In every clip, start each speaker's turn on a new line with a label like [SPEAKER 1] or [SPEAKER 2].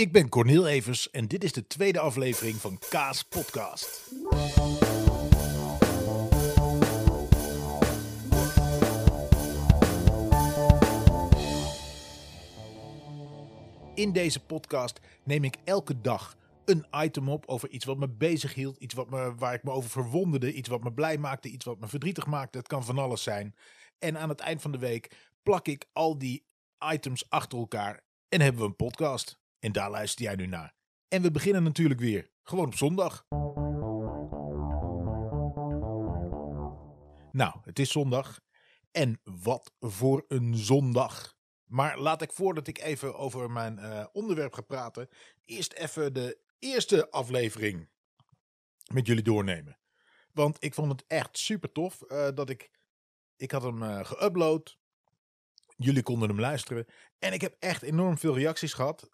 [SPEAKER 1] Ik ben Cornel Evers en dit is de tweede aflevering van Kaas Podcast. In deze podcast neem ik elke dag een item op over iets wat me bezig hield, iets wat me, waar ik me over verwonderde, iets wat me blij maakte, iets wat me verdrietig maakte. Het kan van alles zijn. En aan het eind van de week plak ik al die items achter elkaar en hebben we een podcast. En daar luister jij nu naar. En we beginnen natuurlijk weer, gewoon op zondag. Nou, het is zondag. En wat voor een zondag. Maar laat ik voordat ik even over mijn uh, onderwerp ga praten, eerst even de eerste aflevering met jullie doornemen. Want ik vond het echt super tof uh, dat ik. Ik had hem uh, geüpload. Jullie konden hem luisteren. En ik heb echt enorm veel reacties gehad.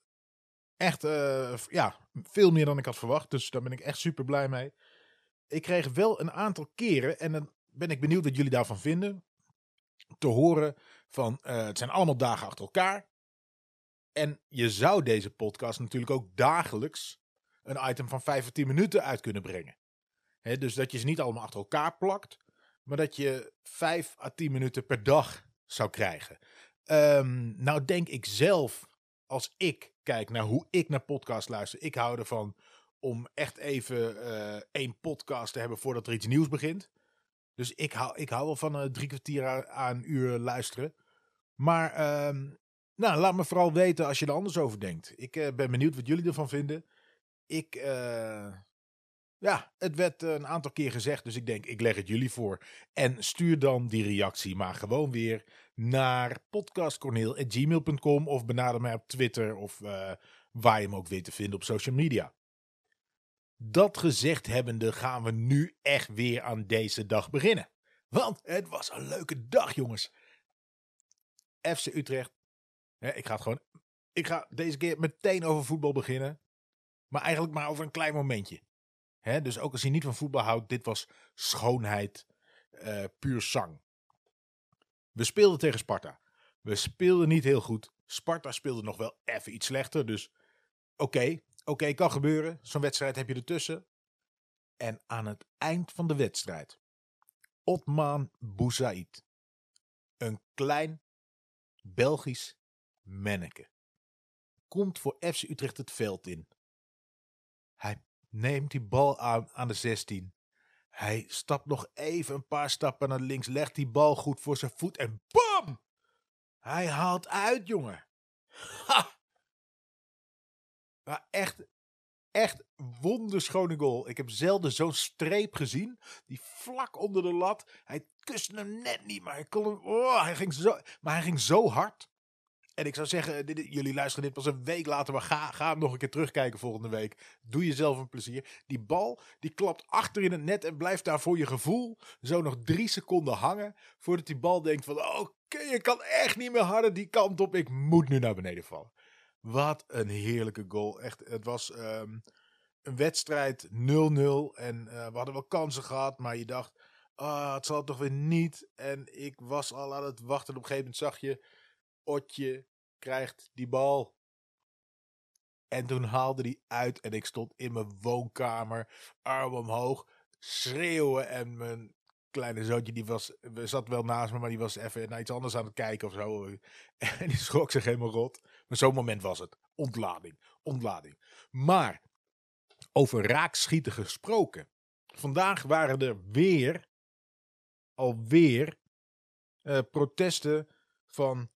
[SPEAKER 1] Echt, ja, veel meer dan ik had verwacht. Dus daar ben ik echt super blij mee. Ik kreeg wel een aantal keren, en dan ben ik benieuwd wat jullie daarvan vinden. Te horen van, het zijn allemaal dagen achter elkaar. En je zou deze podcast natuurlijk ook dagelijks een item van 5 of 10 minuten uit kunnen brengen. Dus dat je ze niet allemaal achter elkaar plakt, maar dat je 5 à 10 minuten per dag zou krijgen. Um, nou denk ik zelf, als ik kijk naar hoe ik naar podcast luister, ik hou ervan om echt even uh, één podcast te hebben voordat er iets nieuws begint. Dus ik hou, ik hou wel van uh, drie kwartier aan uur luisteren. Maar um, nou, laat me vooral weten als je er anders over denkt. Ik uh, ben benieuwd wat jullie ervan vinden ik, ja, het werd een aantal keer gezegd, dus ik denk, ik leg het jullie voor. En stuur dan die reactie maar gewoon weer naar podcastcorneel.gmail.com of benader mij op Twitter of uh, waar je hem ook weet te vinden op social media. Dat gezegd hebbende gaan we nu echt weer aan deze dag beginnen. Want het was een leuke dag, jongens. FC Utrecht. Ik ga het gewoon. Ik ga deze keer meteen over voetbal beginnen. Maar eigenlijk maar over een klein momentje. Dus ook als je niet van voetbal houdt, dit was schoonheid, uh, puur zang. We speelden tegen Sparta. We speelden niet heel goed. Sparta speelde nog wel even iets slechter. Dus oké, oké, kan gebeuren. Zo'n wedstrijd heb je ertussen. En aan het eind van de wedstrijd, Otman Bouzaid. Een klein Belgisch manneke. Komt voor FC Utrecht het veld in. Hij neemt die bal aan aan de 16. Hij stapt nog even een paar stappen naar links, legt die bal goed voor zijn voet en BAM! Hij haalt uit, jongen. Ha! Maar echt, echt wonderschone goal. Ik heb zelden zo'n streep gezien. Die vlak onder de lat. Hij kuste hem net niet, maar hij, kon hem, oh, hij, ging zo, maar hij ging zo hard. En ik zou zeggen, jullie luisteren dit pas een week later, maar ga, ga hem nog een keer terugkijken volgende week. Doe jezelf een plezier. Die bal, die klapt achter in het net en blijft daar voor je gevoel zo nog drie seconden hangen. Voordat die bal denkt van, oké, okay, je kan echt niet meer harder die kant op. Ik moet nu naar beneden vallen. Wat een heerlijke goal. Echt, het was um, een wedstrijd 0-0 en uh, we hadden wel kansen gehad, maar je dacht, ah, het zal toch weer niet. En ik was al aan het wachten. Op een gegeven moment zag je Otje krijgt die bal. En toen haalde hij uit en ik stond in mijn woonkamer, arm omhoog, schreeuwen. En mijn kleine zoontje, die was, zat wel naast me, maar die was even naar iets anders aan het kijken of zo. En die schrok zich helemaal rot. Maar zo'n moment was het. Ontlading, ontlading. Maar, over raakschieten gesproken. Vandaag waren er weer, alweer, uh, protesten van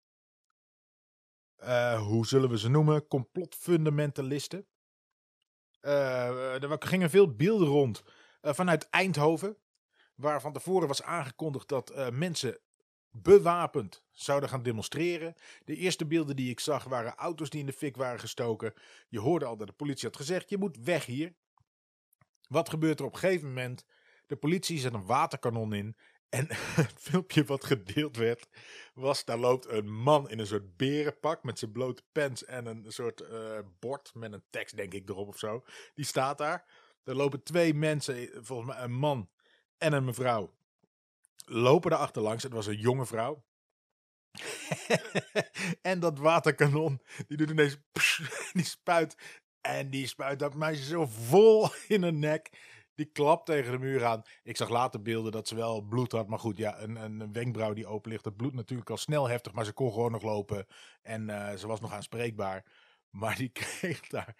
[SPEAKER 1] uh, hoe zullen we ze noemen? Complotfundamentalisten. Uh, er gingen veel beelden rond uh, vanuit Eindhoven. Waar van tevoren was aangekondigd dat mensen bewapend zouden gaan demonstreren. De eerste beelden die ik zag waren auto's die in de fik waren gestoken. Je hoorde al dat de politie had gezegd: je moet weg hier. Wat gebeurt er op een gegeven moment? De politie zet een waterkanon in en het filmpje wat gedeeld werd, was daar loopt een man in een soort berenpak met zijn blote pants en een soort uh, bord met een tekst denk ik erop of zo. Die staat daar. Er lopen twee mensen, volgens mij een man en een mevrouw, lopen daar achterlangs. Het was een jonge vrouw. en dat waterkanon, die doet ineens, die spuit. En die spuit dat meisje zo vol in de nek. Die klapt tegen de muur aan. Ik zag later beelden dat ze wel bloed had. Maar goed, ja, een, een wenkbrauw die open ligt. Het bloed natuurlijk al snel heftig, maar ze kon gewoon nog lopen. En uh, ze was nog aanspreekbaar. Maar die kreeg daar.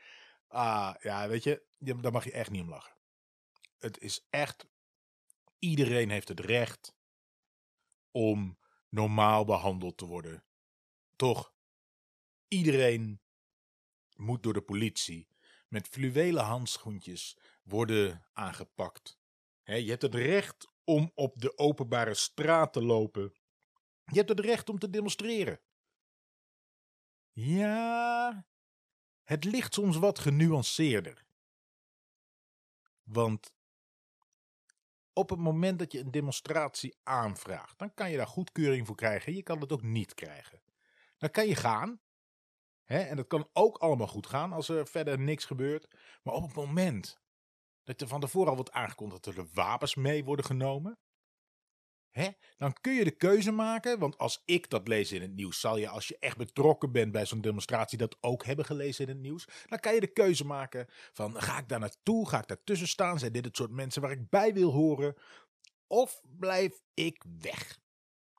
[SPEAKER 1] Ah, ja, weet je, daar mag je echt niet om lachen. Het is echt. Iedereen heeft het recht om normaal behandeld te worden. Toch? Iedereen moet door de politie met fluwelen handschoentjes worden aangepakt. je hebt het recht om op de openbare straat te lopen. Je hebt het recht om te demonstreren. Ja, het ligt soms wat genuanceerder. Want op het moment dat je een demonstratie aanvraagt, dan kan je daar goedkeuring voor krijgen. Je kan het ook niet krijgen. Dan kan je gaan. Hè, en dat kan ook allemaal goed gaan als er verder niks gebeurt. Maar op het moment dat er van tevoren al wordt aangekondigd dat er wapens mee worden genomen. Hè? Dan kun je de keuze maken, want als ik dat lees in het nieuws, zal je als je echt betrokken bent bij zo'n demonstratie dat ook hebben gelezen in het nieuws. Dan kan je de keuze maken van ga ik daar naartoe, ga ik daartussen staan, zijn dit het soort mensen waar ik bij wil horen of blijf ik weg?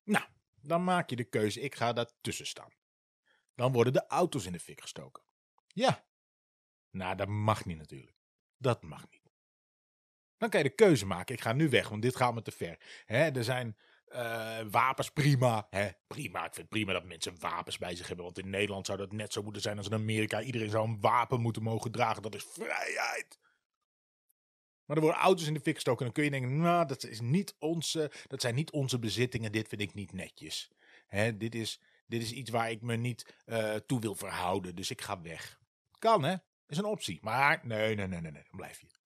[SPEAKER 1] Nou, dan maak je de keuze ik ga daartussen staan. Dan worden de auto's in de fik gestoken. Ja, nou dat mag niet natuurlijk. Dat mag niet. Dan kan je de keuze maken. Ik ga nu weg, want dit gaat me te ver. Hè, er zijn uh, wapens, prima. Hè, prima. Ik vind het prima dat mensen wapens bij zich hebben. Want in Nederland zou dat net zo moeten zijn als in Amerika. Iedereen zou een wapen moeten mogen dragen. Dat is vrijheid. Maar er worden auto's in de fik gestoken. En dan kun je denken, nou, dat, is niet onze, dat zijn niet onze bezittingen. Dit vind ik niet netjes. Hè, dit, is, dit is iets waar ik me niet uh, toe wil verhouden. Dus ik ga weg. Kan, hè? Is een optie. Maar nee, nee, nee, nee, nee. Dan blijf je.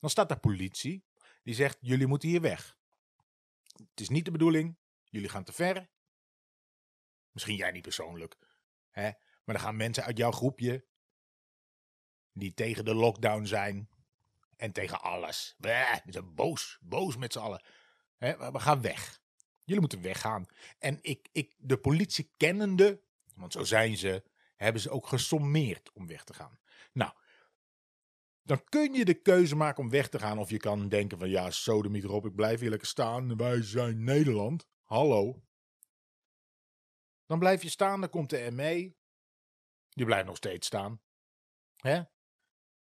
[SPEAKER 1] Dan staat daar politie die zegt: Jullie moeten hier weg. Het is niet de bedoeling, jullie gaan te ver. Misschien jij niet persoonlijk, hè? maar dan gaan mensen uit jouw groepje die tegen de lockdown zijn en tegen alles. We zijn boos, boos met z'n allen. Hè? We gaan weg. Jullie moeten weggaan. En ik, ik, de politie kennende, want zo zijn ze, hebben ze ook gesommeerd om weg te gaan. Nou, dan kun je de keuze maken om weg te gaan. Of je kan denken van ja, sodemiet erop, ik blijf hier lekker staan. Wij zijn Nederland. Hallo. Dan blijf je staan, dan komt de ME. Je blijft nog steeds staan. Hè?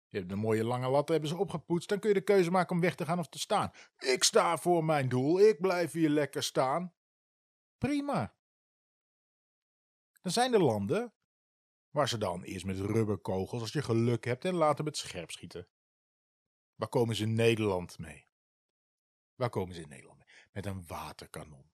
[SPEAKER 1] Je hebt een mooie lange lat, hebben ze opgepoetst. Dan kun je de keuze maken om weg te gaan of te staan. Ik sta voor mijn doel, ik blijf hier lekker staan. Prima. Dan zijn er landen Waar ze dan eerst met rubberkogels, als je geluk hebt, en later met scherp schieten. Waar komen ze in Nederland mee? Waar komen ze in Nederland mee? Met een waterkanon.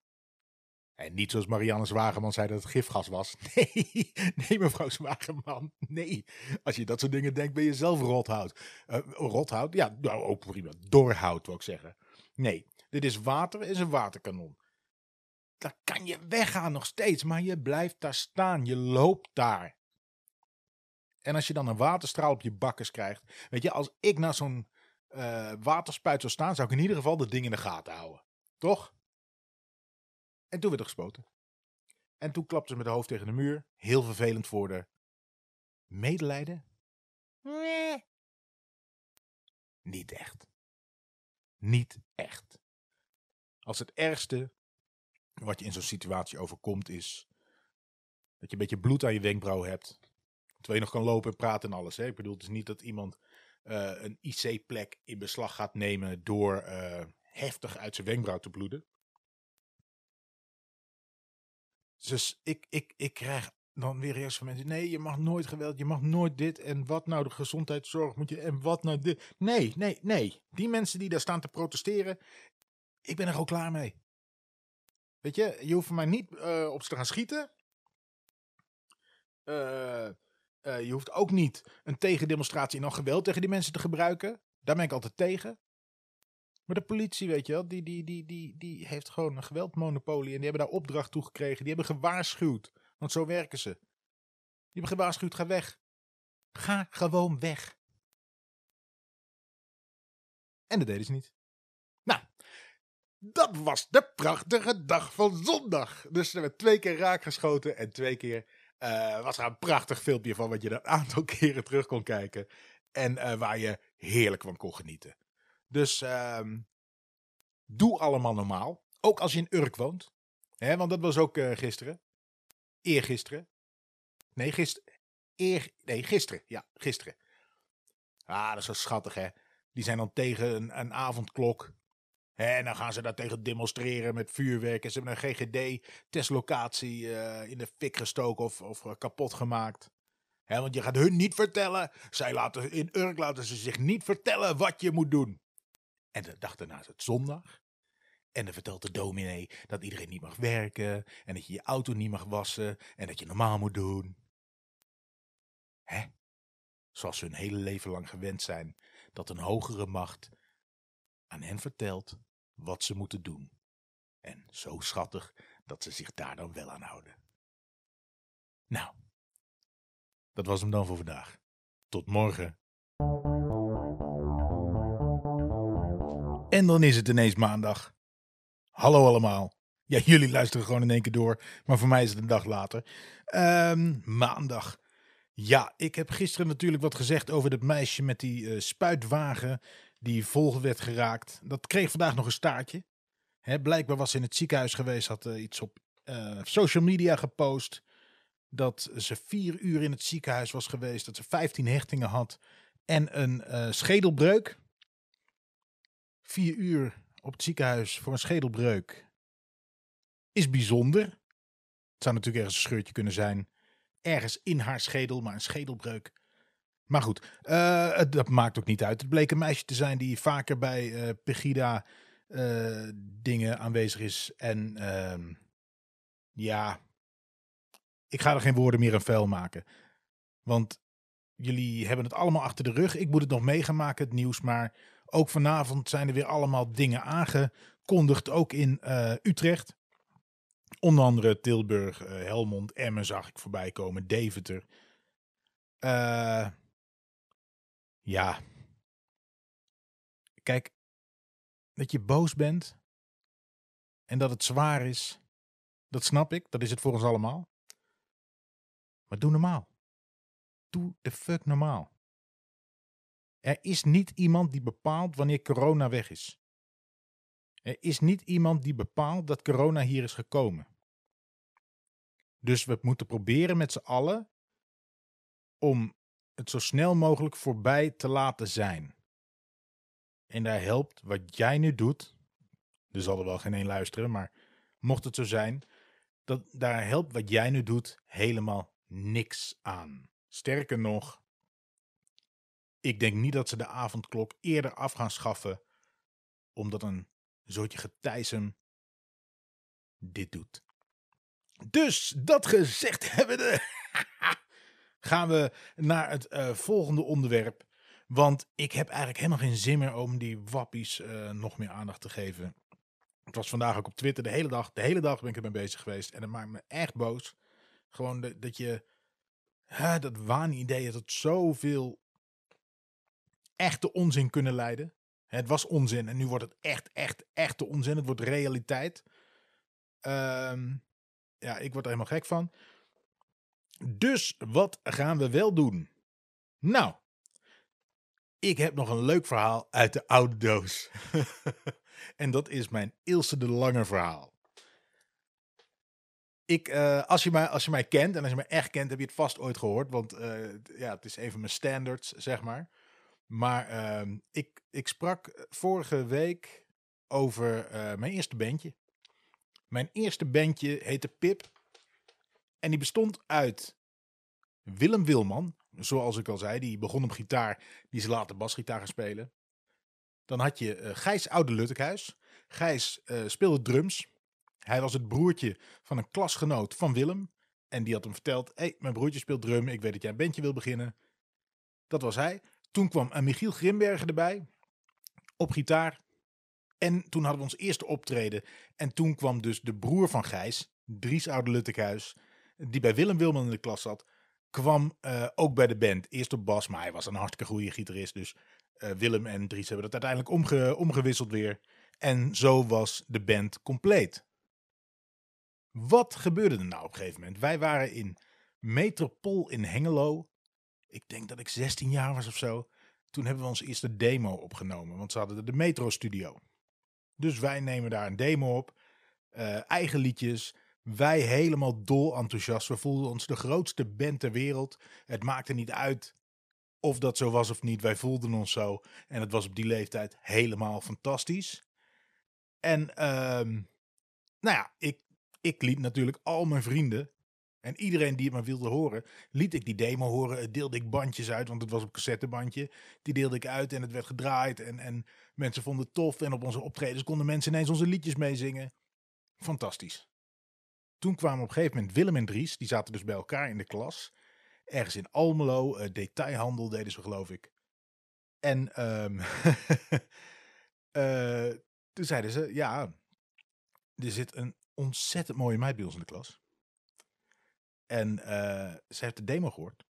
[SPEAKER 1] En niet zoals Marianne Zwageman zei dat het gifgas was. Nee, nee mevrouw Zwageman, nee. Als je dat soort dingen denkt, ben je zelf rothout. Uh, rothout? Ja, nou ook prima. Doorhout, wil ik zeggen. Nee, dit is water, is een waterkanon. Dan kan je weggaan nog steeds, maar je blijft daar staan. Je loopt daar. En als je dan een waterstraal op je bakkes krijgt. Weet je, als ik naar zo'n uh, waterspuit zou staan, zou ik in ieder geval dat ding in de gaten houden. Toch? En toen werd er gespoten. En toen klapte ze met de hoofd tegen de muur. Heel vervelend voor de medelijden. Nee. Niet echt. Niet echt. Als het ergste wat je in zo'n situatie overkomt is dat je een beetje bloed aan je wenkbrauw hebt Je nog kan lopen en praten en alles. Hè? Ik bedoel, het is niet dat iemand uh, een IC-plek in beslag gaat nemen door uh, heftig uit zijn wenkbrauw te bloeden. Dus ik, ik, ik krijg dan weer eerst van mensen. Nee, je mag nooit geweld, je mag nooit dit. En wat nou de gezondheidszorg moet je. En wat nou dit. Nee, nee, nee. Die mensen die daar staan te protesteren. Ik ben er ook klaar mee. Weet je, je hoeft mij niet uh, op ze te gaan schieten. Uh, uh, je hoeft ook niet een tegendemonstratie en dan geweld tegen die mensen te gebruiken. Daar ben ik altijd tegen. Maar de politie, weet je wel, die, die, die, die, die heeft gewoon een geweldmonopolie. En die hebben daar opdracht toe gekregen. Die hebben gewaarschuwd. Want zo werken ze. Die hebben gewaarschuwd, ga weg. Ga gewoon weg. En dat deden ze niet. Nou, dat was de prachtige dag van zondag. Dus er werd twee keer raakgeschoten en twee keer uh, was er een prachtig filmpje van wat je een aantal keren terug kon kijken. En uh, waar je heerlijk van kon genieten. Dus uh, doe allemaal normaal. Ook als je in Urk woont. Hè, want dat was ook uh, gisteren. Eergisteren. Nee, gisteren. Eer, nee, gisteren. Ja, gisteren. Ah, dat is zo schattig, hè. Die zijn dan tegen een, een avondklok. En dan gaan ze daar tegen demonstreren met vuurwerk. En ze hebben een GGD-testlocatie uh, in de fik gestoken of, of uh, kapot gemaakt. Hè, want je gaat hun niet vertellen. Zij laten, in Urk laten ze zich niet vertellen wat je moet doen. En de dag daarna het zondag. En dan vertelt de dominee dat iedereen niet mag werken. En dat je je auto niet mag wassen. En dat je normaal moet doen. Hè? Zoals ze hun hele leven lang gewend zijn dat een hogere macht aan hen vertelt wat ze moeten doen. En zo schattig dat ze zich daar dan wel aan houden. Nou, dat was hem dan voor vandaag. Tot morgen. En dan is het ineens maandag. Hallo allemaal. Ja, jullie luisteren gewoon in één keer door, maar voor mij is het een dag later. Um, maandag. Ja, ik heb gisteren natuurlijk wat gezegd over dat meisje met die uh, spuitwagen die vol werd geraakt. Dat kreeg vandaag nog een staartje. Hè, blijkbaar was ze in het ziekenhuis geweest, had uh, iets op uh, social media gepost. Dat ze vier uur in het ziekenhuis was geweest, dat ze 15 hechtingen had en een schedelbreuk. Vier uur op het ziekenhuis voor een schedelbreuk is bijzonder. Het zou natuurlijk ergens een scheurtje kunnen zijn. Ergens in haar schedel, maar een schedelbreuk. Maar goed, uh, het, dat maakt ook niet uit. Het bleek een meisje te zijn die vaker bij uh, Pegida uh, dingen aanwezig is. En ehm, ja, ik ga er geen woorden meer aan vuil maken. Want jullie hebben het allemaal achter de rug. Ik moet het nog mee gaan maken, het nieuws. Maar ook vanavond zijn er weer allemaal dingen aangekondigd. Ook in Utrecht. Onder andere Tilburg, Helmond, Emmen zag ik voorbij komen. Deventer. Uh, ja. Kijk, dat je boos bent. En dat het zwaar is. Dat snap ik. Dat is het voor ons allemaal. Maar doe normaal. Doe de fuck normaal. Er is niet iemand die bepaalt wanneer corona weg is. Er is niet iemand die bepaalt dat corona hier is gekomen. Dus we moeten proberen met z'n allen om het zo snel mogelijk voorbij te laten zijn. En daar helpt wat jij nu doet. Er zal er wel geen één luisteren, maar mocht het zo zijn, dat, daar helpt wat jij nu doet helemaal niks aan. Sterker nog, ik denk niet dat ze de avondklok eerder af gaan schaffen, omdat een soortje getijsem dit doet. Dus dat gezegd hebbende, gaan we naar het uh, volgende onderwerp. Want ik heb eigenlijk helemaal geen zin meer om die wappies uh, nog meer aandacht te geven. Het was vandaag ook op Twitter de hele dag. De hele dag ben ik ermee bezig geweest. En dat maakt me echt boos. Gewoon dat je. Dat waanidee dat zoveel echte onzin kunnen leiden. Het was onzin en nu wordt het echt, echt, echte onzin. Het wordt realiteit. Um, ja, ik word er helemaal gek van. Dus wat gaan we wel doen? Nou, ik heb nog een leuk verhaal uit de oude doos. en dat is mijn Ilse de Lange verhaal. Ik, uh, als, je mij, als je mij kent, en als je mij echt kent, heb je het vast ooit gehoord. Want uh, ja, het is een van mijn standards, zeg maar. Maar uh, ik, ik sprak vorige week over uh, mijn eerste bandje. Mijn eerste bandje heette Pip. En die bestond uit Willem Wilman, zoals ik al zei. Die begon op gitaar, die is later basgitaar gaan spelen. Dan had je uh, Gijs Oude Luttekhuis. Gijs uh, speelde drums. Hij was het broertje van een klasgenoot van Willem. En die had hem verteld, hey, mijn broertje speelt drum. Ik weet dat jij een bandje wil beginnen. Dat was hij. Toen kwam uh, Michiel Grimbergen erbij. Op gitaar. En toen hadden we ons eerste optreden. En toen kwam dus de broer van Gijs, Dries Oude Luttekhuis, die bij Willem Wilman in de klas zat, kwam uh, ook bij de band. Eerst op bas, maar hij was een hartstikke goede gitarist. Dus uh, Willem en Dries hebben dat uiteindelijk omge omgewisseld weer. En zo was de band compleet. Wat gebeurde er nou op een gegeven moment? Wij waren in Metropool in Hengelo. Ik denk dat ik 16 jaar was of zo. Toen hebben we onze eerste demo opgenomen, want ze hadden de Metro Studio. Dus wij nemen daar een demo op, uh, eigen liedjes. Wij helemaal dol enthousiast. We voelden ons de grootste band ter wereld. Het maakte niet uit of dat zo was of niet. Wij voelden ons zo. En het was op die leeftijd helemaal fantastisch. En um, nou ja, ik, ik liet natuurlijk al mijn vrienden en iedereen die het maar wilde horen, liet ik die demo horen. Deelde ik bandjes uit, want het was op cassettebandje. Die deelde ik uit en het werd gedraaid. En, en mensen vonden het tof. En op onze optredens konden mensen ineens onze liedjes meezingen. Fantastisch. Toen kwamen op een gegeven moment Willem en Dries. Die zaten dus bij elkaar in de klas. Ergens in Almelo. Uh, detailhandel deden ze geloof ik. En um, uh, toen zeiden ze, ja, er zit een ontzettend mooie meid bij ons in de klas. En uh, ze heeft de demo gehoord.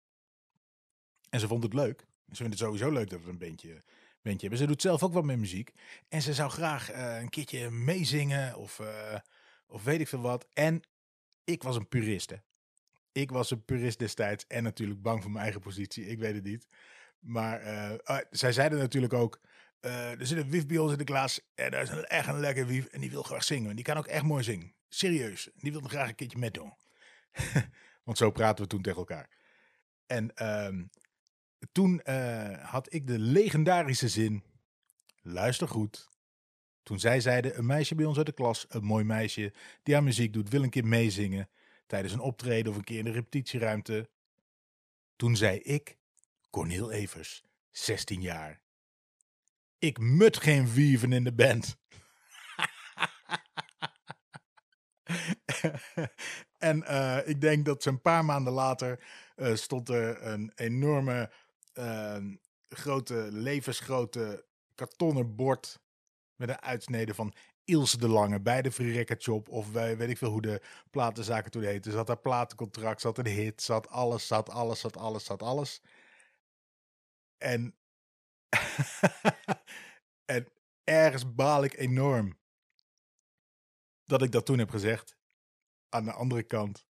[SPEAKER 1] En ze vond het leuk. Ze vindt het sowieso leuk dat we een bandje, hebben. Ze doet zelf ook wat met muziek. En ze zou graag uh, een keertje meezingen of, of weet ik veel wat. En ik was een purist. Hè. Ik was een purist destijds en natuurlijk bang voor mijn eigen positie. Ik weet het niet. Maar uh, zij zeiden natuurlijk ook, uh, er zit een wief bij ons in de klas en daar is een, echt een lekker wief en die wil graag zingen. En die kan ook echt mooi zingen. Serieus. Die wil graag een keertje met doen. Want zo praten we toen tegen elkaar. En um, toen uh, had ik de legendarische zin, luister goed. Toen zij zeiden, een meisje bij ons uit de klas, een mooi meisje, die aan muziek doet, wil een keer meezingen. Tijdens een optreden of een keer in de repetitieruimte. Toen zei ik, Corneel Evers, 16 jaar. Ik mut geen wieven in de band. en uh, ik denk dat ze een paar maanden later uh, stond er een enorme, uh, grote, levensgrote kartonnen bord met een uitsnede van Ilse de Lange bij de Free Shop. Of weet ik veel hoe de platenzaken toen heten. Zat daar platencontract, zat een hit, zat alles, zat alles, zat alles, zat alles. En, en ergens baal ik enorm dat ik dat toen heb gezegd. Aan de andere kant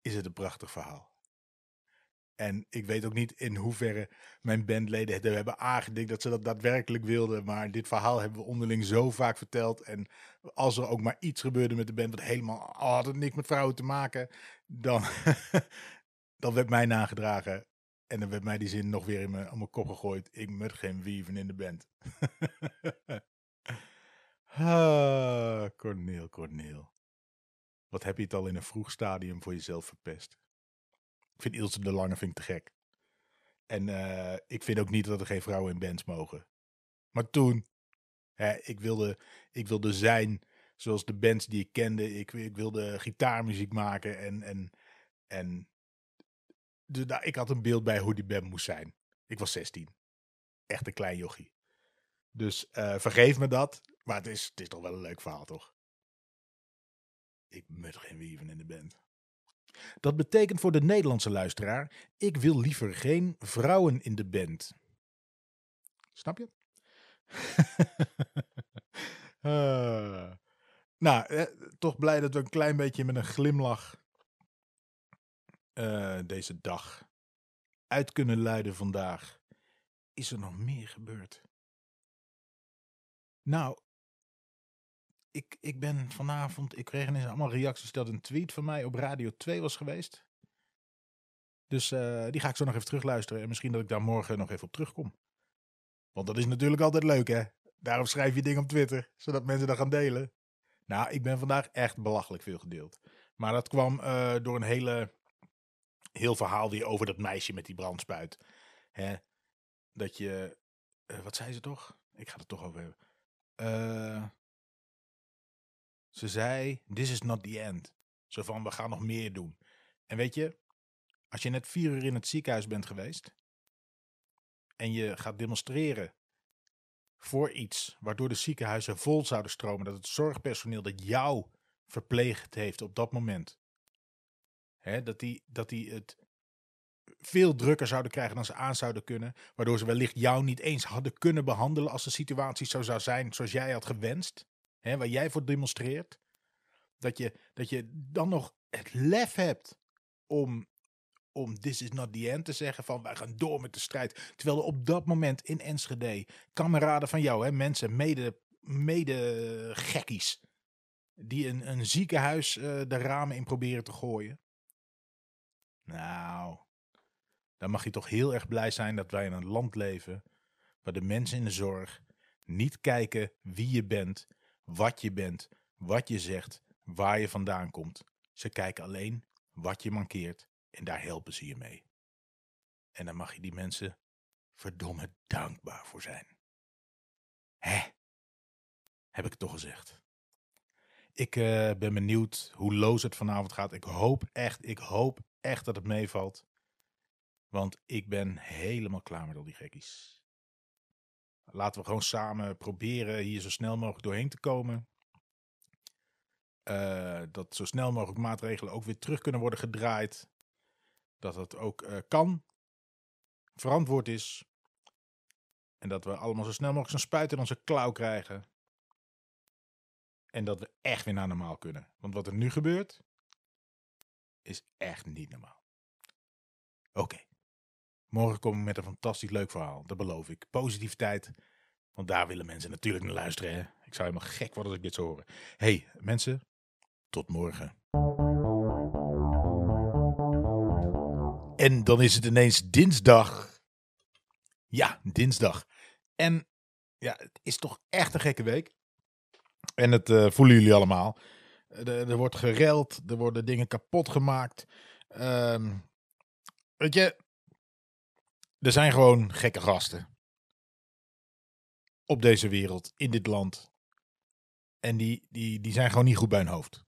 [SPEAKER 1] is het een prachtig verhaal. En ik weet ook niet in hoeverre mijn bandleden hebben aangedikt dat ze dat daadwerkelijk wilden. Maar dit verhaal hebben we onderling zo vaak verteld. En als er ook maar iets gebeurde met de band, wat helemaal oh, had het niks met vrouwen te maken, dan, dan werd mij nagedragen. En dan werd mij die zin nog weer in mijn, mijn kop gegooid. Ik moet geen wieven in de band. ah, Corneel, Corneel. Wat heb je het al in een vroeg stadium voor jezelf verpest? Vind Ilse de Lange vind ik te gek. En uh, ik vind ook niet dat er geen vrouwen in bands mogen. Maar toen, hè, ik, wilde, ik wilde zijn zoals de bands die ik kende. Ik, ik wilde gitaarmuziek maken en, en, en ik had een beeld bij hoe die band moest zijn. Ik was 16. Echt een klein jochie. Dus uh, vergeef me dat. Maar het is, is toch wel een leuk verhaal, toch? Ik mut geen wieven in de band. Dat betekent voor de Nederlandse luisteraar: ik wil liever geen vrouwen in de band. Snap je? uh, nou, eh, toch blij dat we een klein beetje met een glimlach uh, deze dag uit kunnen luiden vandaag. Is er nog meer gebeurd? Nou, ik, ik ben vanavond, ik kreeg ineens allemaal reacties dat een tweet van mij op Radio 2 was geweest. Dus uh, die ga ik zo nog even terugluisteren. En misschien dat ik daar morgen nog even op terugkom. Want dat is natuurlijk altijd leuk, hè? Daarom schrijf je dingen op Twitter, zodat mensen dat gaan delen. Nou, ik ben vandaag echt belachelijk veel gedeeld. Maar dat kwam uh, door een hele, heel verhaal weer over dat meisje met die brandspuit. Hè? Dat je, uh, wat zei ze toch? Ik ga het toch over hebben. Uh, ze zei, this is not the end. Zo van, we gaan nog meer doen. En weet je, als je net vier uur in het ziekenhuis bent geweest en je gaat demonstreren voor iets waardoor de ziekenhuizen vol zouden stromen, dat het zorgpersoneel dat jou verpleegd heeft op dat moment, hè, dat die, dat die het veel drukker zouden krijgen dan ze aan zouden kunnen. Waardoor ze wellicht jou niet eens hadden kunnen behandelen als de situatie zo zou zijn zoals jij had gewenst. Hè, waar jij voor demonstreert. Dat je, dat je dan nog het lef hebt om, om this is not the end te zeggen van wij gaan door met de strijd. Terwijl er op dat moment in Enschede kameraden van jou, hè, mensen, mede, mede gekkies, die een, een ziekenhuis uh, de ramen in proberen te gooien. Nou, dan mag je toch heel erg blij zijn dat wij in een land leven waar de mensen in de zorg niet kijken wie je bent, wat je bent, wat je zegt, waar je vandaan komt. Ze kijken alleen wat je mankeert en daar helpen ze je mee. En dan mag je die mensen verdomme dankbaar voor zijn. Hè? Heb ik het toch gezegd. Ik uh, ben benieuwd hoe loos het vanavond gaat. Ik hoop echt, ik hoop echt dat het meevalt. Want ik ben helemaal klaar met al die gekkies. Laten we gewoon samen proberen hier zo snel mogelijk doorheen te komen. Uh, dat zo snel mogelijk maatregelen ook weer terug kunnen worden gedraaid. Dat het ook uh, kan, verantwoord is. En dat we allemaal zo snel mogelijk zo'n spuit in onze klauw krijgen. En dat we echt weer naar normaal kunnen. Want wat er nu gebeurt, is echt niet normaal. Oké. Morgen kom ik met een fantastisch leuk verhaal. Dat beloof ik. Positiviteit. Want daar willen mensen natuurlijk naar luisteren. Hè? Ik zou helemaal gek worden als ik dit zou horen. hey, mensen. Tot morgen. En dan is het ineens dinsdag. Ja, dinsdag. En ja, het is toch echt een gekke week. En het uh, voelen jullie allemaal. Er, er, wordt gereld, er worden dingen kapot gemaakt. Um, weet je, er zijn gewoon gekke gasten. Op deze wereld, in dit land. En die, die, die zijn gewoon niet goed bij hun hoofd.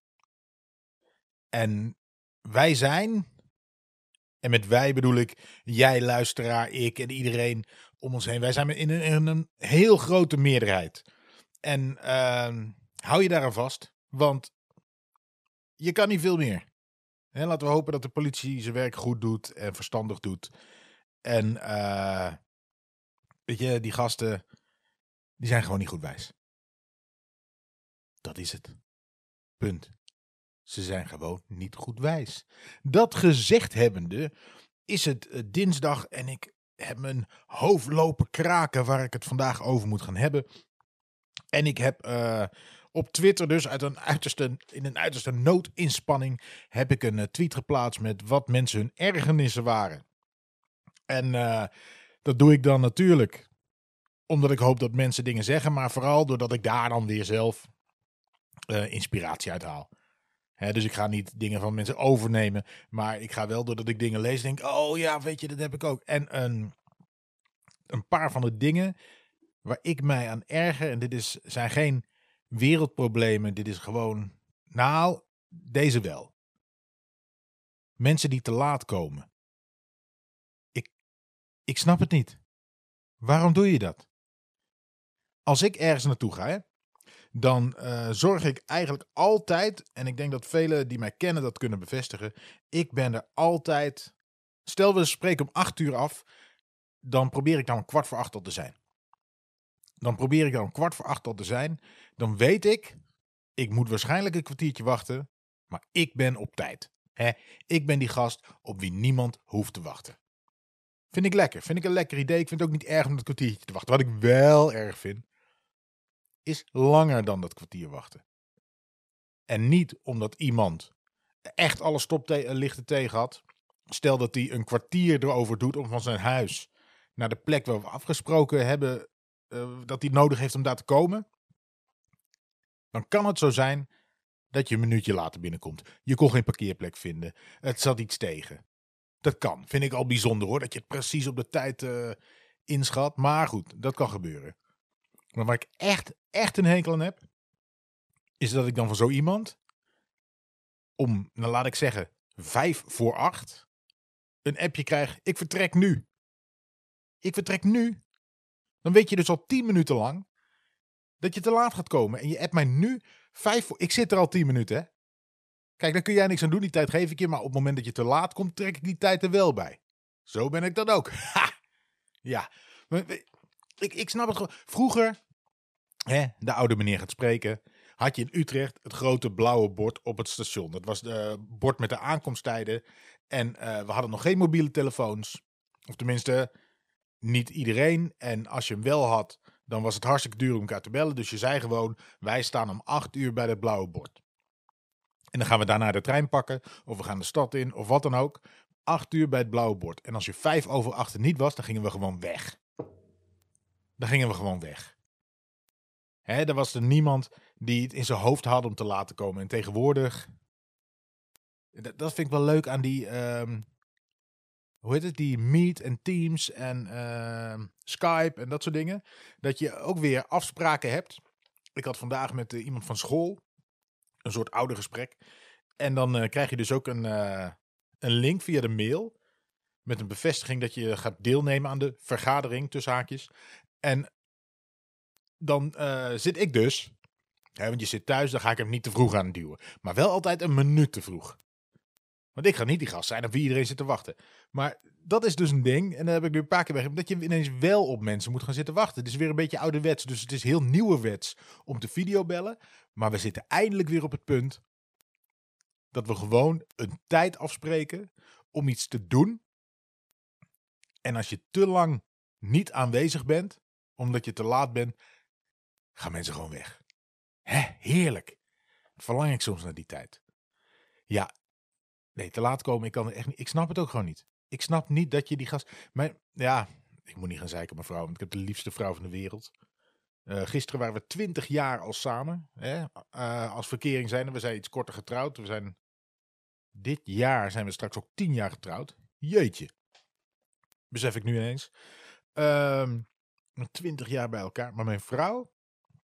[SPEAKER 1] En wij zijn, en met wij bedoel ik jij, luisteraar, ik en iedereen om ons heen. Wij zijn in een, in een heel grote meerderheid. En uh, hou je daar aan vast, want je kan niet veel meer. He, laten we hopen dat de politie zijn werk goed doet en verstandig doet. En uh, weet je, die gasten, die zijn gewoon niet goed wijs. Dat is het. Punt. Ze zijn gewoon niet goed wijs. Dat gezegd hebbende, is het uh, dinsdag en ik heb mijn hoofd lopen kraken waar ik het vandaag over moet gaan hebben. En ik heb uh, op Twitter dus uit een uiterste, in een uiterste noodinspanning heb ik een tweet geplaatst met wat mensen hun ergernissen waren. En uh, dat doe ik dan natuurlijk omdat ik hoop dat mensen dingen zeggen, maar vooral doordat ik daar dan weer zelf inspiratie uit haal. Dus ik ga niet dingen van mensen overnemen. Maar ik ga wel doordat ik dingen lees, denk oh ja, weet je, dat heb ik ook. En een, een paar van de dingen waar ik mij aan erger, en dit is, zijn geen wereldproblemen, dit is gewoon, nou, deze wel. Mensen die te laat komen. Ik, snap het niet. Waarom doe je dat? Als ik ergens naartoe ga, dan uh, zorg ik eigenlijk altijd, en ik denk dat velen die mij kennen dat kunnen bevestigen, ik ben er altijd, stel we spreken om acht uur af, dan probeer ik dan kwart voor acht al te zijn. Dan probeer ik dan kwart voor acht al te zijn. Dan weet ik, ik moet waarschijnlijk een kwartiertje wachten, maar ik ben op tijd. Ik ben die gast op wie niemand hoeft te wachten. Vind ik lekker. Vind ik een lekker idee. Ik vind het ook niet erg om dat kwartiertje te wachten. Wat ik wel erg vind, is langer dan dat kwartier wachten. En niet omdat iemand echt alle stoplichten tegen had. Stel dat hij een kwartier erover doet om van zijn huis naar de plek waar we afgesproken hebben uh, dat hij nodig heeft om daar te komen. Dan kan het zo zijn dat je een minuutje later binnenkomt. Je kon geen parkeerplek vinden. Het zat iets tegen. Dat kan. Vind ik al bijzonder hoor. Dat je het precies op de tijd uh, inschat. Maar goed, dat kan gebeuren. Maar waar ik echt, echt een hekel aan heb, is dat ik dan van zo iemand om, nou laat ik zeggen, vijf voor acht een appje krijg. Ik vertrek nu. Ik vertrek nu. Dan weet je dus al tien minuten lang dat je te laat gaat komen. En je appt mij nu vijf voor... Ik zit er al tien minuten, hè. Kijk, daar kun jij niks aan doen. Die tijd geef ik je. Maar op het moment dat je te laat komt, trek ik die tijd er wel bij. Zo ben ik dat ook. Ja, ik, ik snap het gewoon. Vroeger, hè, de oude meneer gaat spreken, had je in Utrecht het grote blauwe bord op het station. Dat was het bord met de aankomsttijden. En eh, we hadden nog geen mobiele telefoons. Of tenminste, niet iedereen. En als je hem wel had, dan was het hartstikke duur om elkaar te bellen. Dus je zei gewoon, wij staan om acht uur bij het blauwe bord. En dan gaan we daarna de trein pakken, of we gaan de stad in, of wat dan ook. Acht uur bij het blauwe bord. En als je vijf over acht niet was, dan gingen we gewoon weg. Dan gingen we gewoon weg. Hè, er was er niemand die het in zijn hoofd had om te laten komen. En tegenwoordig, dat, dat vind ik wel leuk aan die, ehm, hoe heet het, die Meet en Teams en ehm, Skype en dat soort dingen. Dat je ook weer afspraken hebt. Ik had vandaag met eh, iemand van school een soort oude gesprek. En dan eh, krijg je dus ook een, eh, een link via de mail. Met een bevestiging dat je gaat deelnemen aan de vergadering tussen haakjes. En dan eh, zit ik dus. Hè, want je zit thuis, dan ga ik hem niet te vroeg aan duwen. Maar wel altijd een minuut te vroeg. Want ik ga niet die gast zijn op wie iedereen zit te wachten. Maar dat is dus een ding. En daar heb ik nu een paar keer bij Dat je ineens wel op mensen moet gaan zitten wachten. Het is weer een beetje ouderwets. Dus het is heel nieuwerwets om te videobellen. Maar we zitten eindelijk weer op het punt. Dat we gewoon een tijd afspreken om iets te doen. En als je te lang niet aanwezig bent, omdat je te laat bent, gaan mensen gewoon weg. Hè, heerlijk. Verlang ik soms naar die tijd. Ja, nee, te laat komen, ik kan echt niet. Ik snap het ook gewoon niet. Ik snap niet dat je die gast. Maar ja, ik moet niet gaan zeiken, mevrouw, want ik heb de liefste vrouw van de wereld. Eh, gisteren waren we twintig jaar al samen. Hè? eh, als verkering zijn we zijn iets korter getrouwd. We zijn dit jaar zijn we straks ook tien jaar getrouwd. Jeetje. Besef ik nu ineens. Ehm, twintig jaar bij elkaar. Maar mijn vrouw.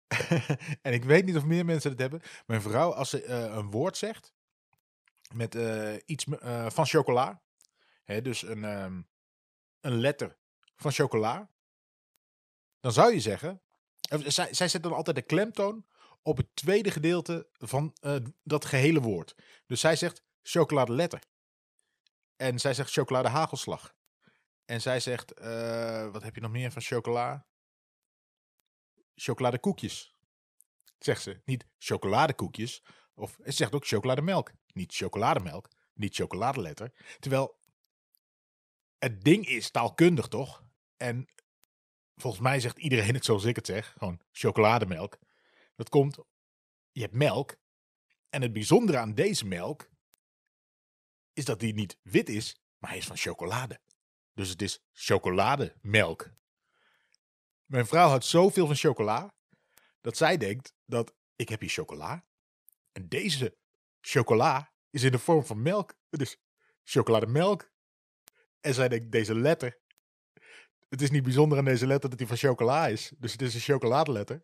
[SPEAKER 1] en ik weet niet of meer mensen het hebben. Mijn vrouw, als ze eh, een woord zegt. Met iets van chocola. Hè, dus een, ehm, een letter van chocola. Dan zou je zeggen. eh, Zij, zet dan altijd de klemtoon op het tweede gedeelte van eh, dat gehele woord. Dus zij zegt chocoladeletter. En zij zegt chocoladehagelslag. En zij zegt, eh, wat heb je nog meer van chocola? Chocoladekoekjes. Zegt ze. Niet chocoladekoekjes. Of ze zegt ook chocolademelk. Niet chocolademelk. Niet chocoladeletter. Terwijl het ding is taalkundig toch? En volgens mij zegt iedereen het zoals ik het zeg. Gewoon chocolademelk. Dat komt, je hebt melk. En het bijzondere aan deze melk is dat die niet wit is, maar hij is van chocolade. Dus het is chocolademelk. Mijn vrouw houdt zoveel van chocola dat zij denkt dat ik heb hier chocola. En deze chocola is in de vorm van melk. Dus chocolademelk. En zij denkt deze letter. Het is niet bijzonder aan deze letter dat die van chocola is. Dus het is een chocoladeletter.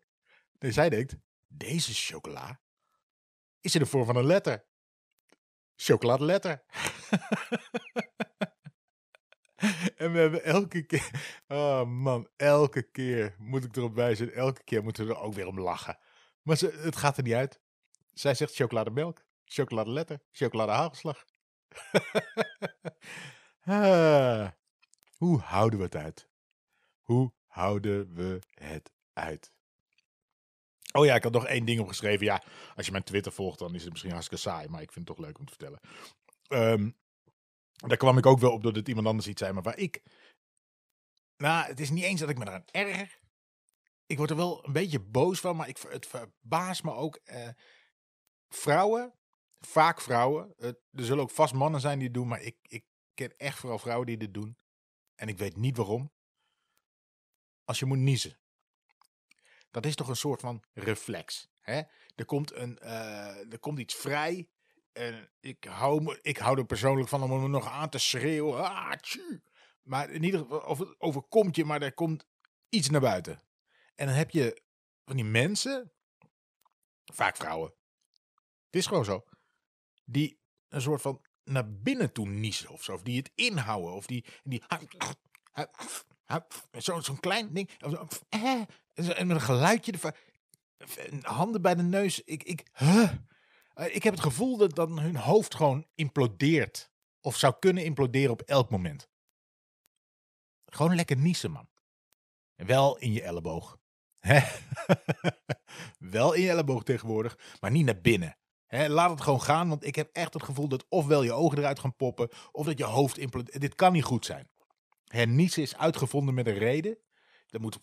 [SPEAKER 1] Nee, zij denkt deze chocola is in de vorm van een letter. Chocoladeletter. en we hebben elke keer... Oh man, elke keer moet ik erop wijzen. Elke keer moeten we er ook weer om lachen. Maar ze, het gaat er niet uit. Zij zegt chocolademelk, chocoladeletter, chocoladehagelslag. ah, hoe houden we het uit? Hoe houden we het uit? Oh ja, ik had nog één ding opgeschreven. Ja, als je mijn Twitter volgt, dan is het misschien hartstikke saai. Maar ik vind het toch leuk om te vertellen. Ehm, daar kwam ik ook wel op doordat iemand anders iets zei. Maar waar ik... Nou, het is niet eens dat ik me eraan erger. Ik word er wel een beetje boos van. Maar ik, het verbaast me ook. eh, vrouwen, vaak vrouwen. er zullen ook vast mannen zijn die het doen. Maar ik, ik ken echt vooral vrouwen die dit doen. En ik weet niet waarom. Als je moet niezen dat is toch een soort van reflex. Hè? Er, komt een, eh, er komt iets vrij. En ik hou, me, ik hou er persoonlijk van om hem nog aan te schreeuwen. Ah. Maar in ieder geval, of het overkomt je, maar er komt iets naar buiten. En dan heb je van die mensen, vaak vrouwen. Het is gewoon zo. Die een soort van naar binnen toe niezen of zo. Of die het inhouden. Of die... die Zo'n zo'n klein ding. Zo, en met een geluidje ervan. Handen bij de neus. Ik, ik. Eh, ik heb het gevoel dat dan hun hoofd gewoon implodeert. Of zou kunnen imploderen op elk moment. Gewoon lekker niezen, man. Wel in je elleboog. Wel in je elleboog tegenwoordig, maar niet naar binnen. Laat het gewoon gaan, want ik heb echt het gevoel dat ofwel je ogen eruit gaan poppen, of dat je hoofd implodeert. Dit kan niet goed zijn. Hè, niezen is uitgevonden met een reden. Dat moet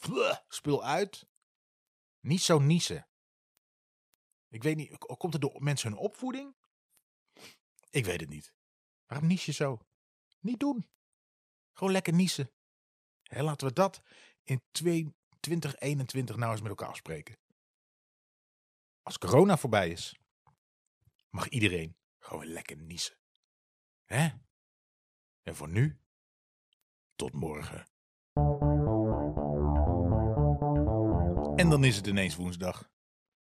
[SPEAKER 1] spul uit. Niet zo niezen. Ik weet niet, komt het door mensen hun opvoeding? Ik weet het niet. Waarom nies je zo? Niet doen. Gewoon lekker niezen. Laten we dat in 2021 nou eens met elkaar afspreken. Als corona voorbij is, mag iedereen gewoon lekker niezen. Hè? En voor nu, tot morgen. En dan is het ineens woensdag.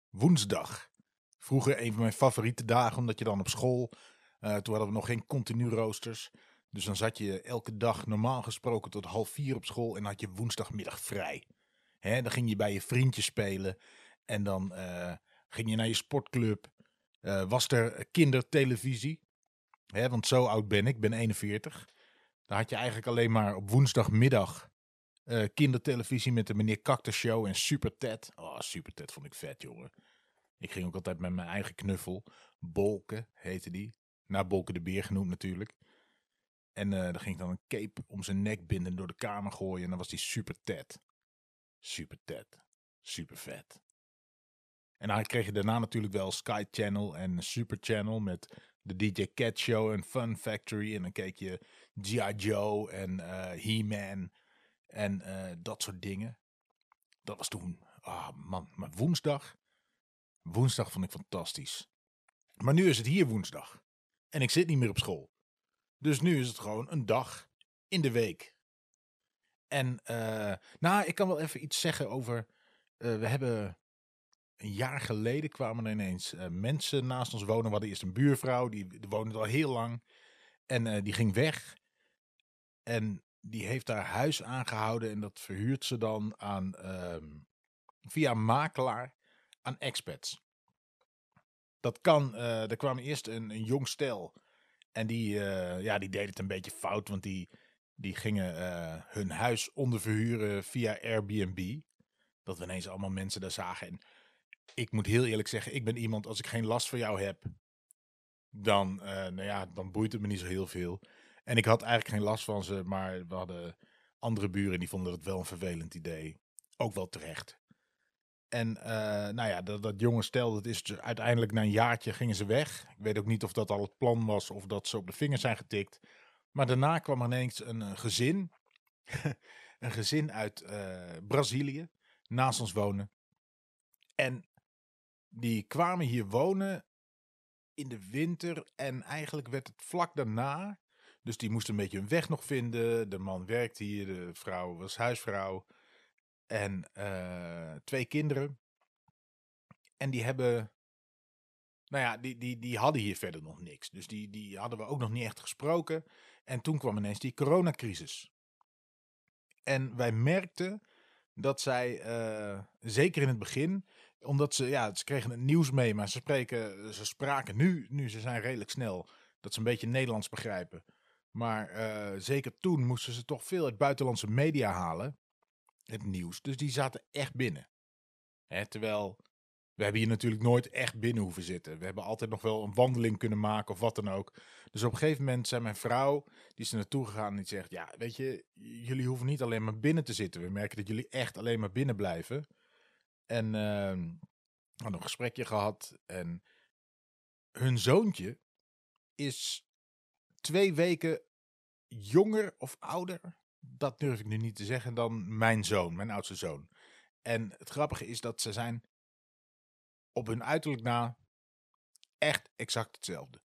[SPEAKER 1] Woensdag. Vroeger een van mijn favoriete dagen, omdat je dan op school. Uh, toen hadden we nog geen continu roosters. Dus dan zat je elke dag normaal gesproken tot half vier op school en had je woensdagmiddag vrij. Dan ging je bij je vriendjes spelen en dan uh, ging je naar je sportclub. Uh, was er kindertelevisie? Hè, want zo oud ben ik, ik ben 41. Dan had je eigenlijk alleen maar op woensdagmiddag uh, kindertelevisie met de meneer Cactus Show en Super Ted. Oh, Super Ted vond ik vet, jongen. Ik ging ook altijd met mijn eigen knuffel. Bolken heette die. Naar Bolken de Beer genoemd natuurlijk. En uh, dan ging ik dan een cape om zijn nek binden door de kamer gooien. En dan was die Super Ted. Super Ted. Super vet. En dan kreeg je daarna natuurlijk wel Sky Channel en Super Channel met de DJ Cat Show en Fun Factory. En dan keek je G.I. Joe en uh, He-Man en uh, dat soort dingen. Dat was toen, ah man, maar woensdag. Woensdag vond ik fantastisch. Maar nu is het hier woensdag. En ik zit niet meer op school. Dus nu is het gewoon een dag in de week. En uh, nou, ik kan wel even iets zeggen over. We hebben een jaar geleden kwamen er ineens uh, mensen naast ons wonen. We hadden eerst een buurvrouw, die, die woonde al heel lang. En die ging weg. En die heeft haar huis aangehouden. En dat verhuurt ze dan aan, ehm, via makelaar aan expats. Dat kan, er kwam eerst een, jong stel. En die, ja, die deed het een beetje fout, want die, die gingen hun huis onderverhuren via Airbnb. Dat we ineens allemaal mensen daar zagen. En ik moet heel eerlijk zeggen, ik ben iemand, als ik geen last van jou heb, dan, uh, nou ja, dan boeit het me niet zo heel veel. En ik had eigenlijk geen last van ze, maar we hadden andere buren die vonden het wel een vervelend idee. Ook wel terecht. En uh, nou ja, dat, dat jonge stel, dat is dus uiteindelijk na een jaartje gingen ze weg. Ik weet ook niet of dat al het plan was of dat ze op de vingers zijn getikt. Maar daarna kwam er ineens een, een gezin. een gezin uit Brazilië. Naast ons wonen. En die kwamen hier wonen in de winter. En eigenlijk werd het vlak daarna. Dus die moesten een beetje hun weg nog vinden. De man werkte hier, de vrouw was huisvrouw. En uh, twee kinderen. En die hebben nou ja, die, die, die hadden hier verder nog niks. Dus die, die hadden we ook nog niet echt gesproken. En toen kwam ineens die coronacrisis. En wij merkten dat zij, uh, zeker in het begin, omdat ze, ja, ze kregen het nieuws mee, maar ze, spreken, ze spraken nu, nu ze zijn redelijk snel, dat ze een beetje Nederlands begrijpen. Maar uh, zeker toen moesten ze toch veel uit buitenlandse media halen, het nieuws. Dus die zaten echt binnen. Hè, terwijl we hebben hier natuurlijk nooit echt binnen hoeven zitten. We hebben altijd nog wel een wandeling kunnen maken of wat dan ook. Dus op een gegeven moment zei mijn vrouw, die is er naartoe gegaan en die zegt, ja, weet je, jullie hoeven niet alleen maar binnen te zitten. We merken dat jullie echt alleen maar binnen blijven. En uh, hadden een gesprekje gehad en hun zoontje is twee weken jonger of ouder, dat durf ik nu niet te zeggen, dan mijn zoon, mijn oudste zoon. En het grappige is dat ze zijn op hun uiterlijk na echt exact hetzelfde.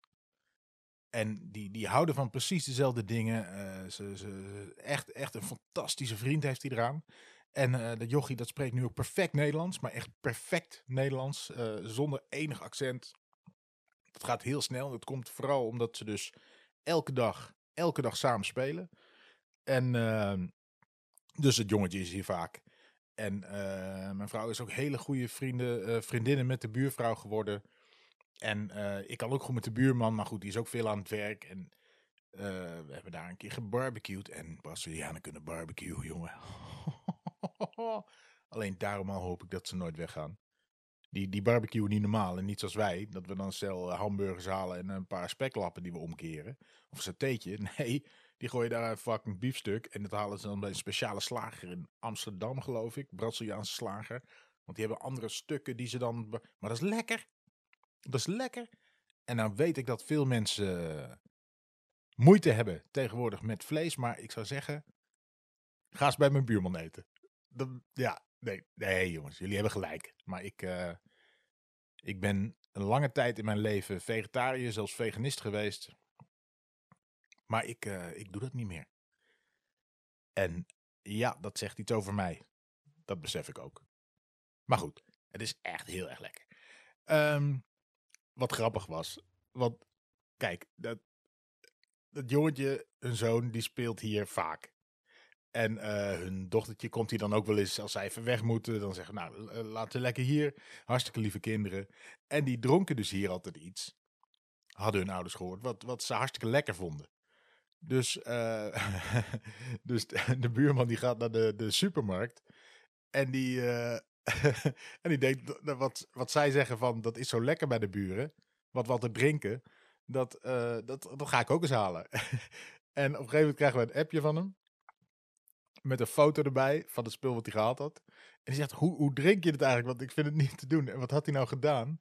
[SPEAKER 1] En die, die houden van precies dezelfde dingen. Uh, ze, ze, echt, echt een fantastische vriend heeft hij eraan. En uh, dat jochie dat spreekt nu ook perfect Nederlands. Maar echt perfect Nederlands. Uh, zonder enig accent. Dat gaat heel snel. Dat komt vooral omdat ze dus elke dag, elke dag samen spelen. En ehm, dus het jongetje is hier vaak. En uh, mijn vrouw is ook hele goede vrienden, vriendinnen met de buurvrouw geworden. En ik kan ook goed met de buurman, maar goed, die is ook veel aan het werk. En we hebben daar een keer gebarbecued. En Brazilianen kunnen barbecue, jongen. Alleen daarom al hoop ik dat ze nooit weggaan. Die, die barbecue niet normaal en niet zoals wij. Dat we dan stel hamburgers halen en een paar speklappen die we omkeren. Of satéetje. Nee, die gooien daar een fucking biefstuk. En dat halen ze dan bij een speciale slager in Amsterdam, geloof ik. Braziliaanse slager. Want die hebben andere stukken die ze dan... Maar dat is lekker. Dat is lekker. En dan weet ik dat veel mensen moeite hebben tegenwoordig met vlees. Maar ik zou zeggen, ga eens bij mijn buurman eten. Ja, nee, nee jongens, jullie hebben gelijk. Maar ik, uh, ik ben een lange tijd in mijn leven vegetariër, zelfs veganist geweest. Maar ik, uh, ik doe dat niet meer. En ja, dat zegt iets over mij. Dat besef ik ook. Maar goed, het is echt heel erg lekker. Um, wat grappig was. Want kijk, dat, dat jongetje, hun zoon, die speelt hier vaak. En uh, hun dochtertje komt hier dan ook wel eens als zij even weg moeten. Dan zeggen nou, laten we lekker hier. Hartstikke lieve kinderen. En die dronken dus hier altijd iets. Hadden hun ouders gehoord. Wat, wat ze hartstikke lekker vonden. Dus, uh, dus de buurman die gaat naar de, de supermarkt. En die, uh, en die denkt, wat, wat zij zeggen van, dat is zo lekker bij de buren. Wat wat te drinken. Dat, dat, dat ga ik ook eens halen. en op een gegeven moment krijgen we een appje van hem. Met een foto erbij van het spul wat hij gehaald had. En hij zegt, hoe, hoe drink je het eigenlijk? Want ik vind het niet te doen. En wat had hij nou gedaan?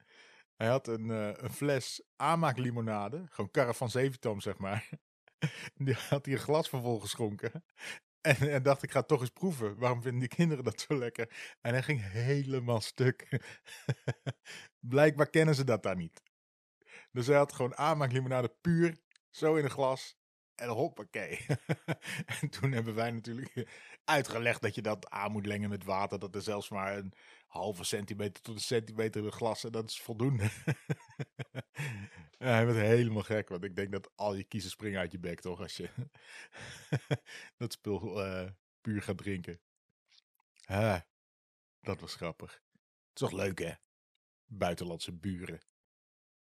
[SPEAKER 1] Hij had een, uh, een fles aanmaaklimonade. Gewoon karre van zeventoom, zeg maar. Die had hij een glas van vol geschonken. En, en dacht, ik ga toch eens proeven. Waarom vinden die kinderen dat zo lekker? En hij ging helemaal stuk. Blijkbaar kennen ze dat daar niet. Dus hij had gewoon aanmaaklimonade puur, zo in een glas. En hoppakee. en toen hebben wij natuurlijk uitgelegd dat je dat aan moet lengen met water. Dat er zelfs maar een halve centimeter tot een centimeter glas. En dat is voldoende. ja, hij werd helemaal gek. Want ik denk dat al je kiezen springen uit je bek, toch? Als je dat spul uh, puur gaat drinken. Dat was grappig. Het is toch leuk, hè? Buitenlandse buren.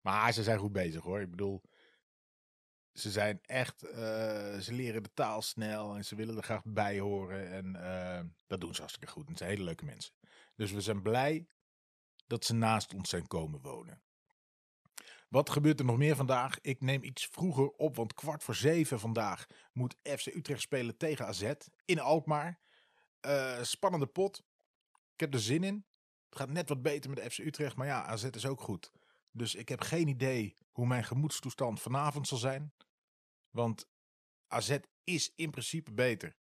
[SPEAKER 1] Maar ze zijn goed bezig, hoor. Ik bedoel, ze zijn echt, uh, ze leren de taal snel en ze willen er graag bij horen. En uh, dat doen ze hartstikke goed. Het zijn hele leuke mensen. Dus we zijn blij dat ze naast ons zijn komen wonen. Wat gebeurt er nog meer vandaag? Ik neem iets vroeger op, want kwart voor zeven vandaag moet FC Utrecht spelen tegen AZ in Alkmaar. Uh, spannende pot. Ik heb er zin in. Het gaat net wat beter met FC Utrecht, maar ja, AZ is ook goed. Dus ik heb geen idee hoe mijn gemoedstoestand vanavond zal zijn. Want AZ is in principe beter.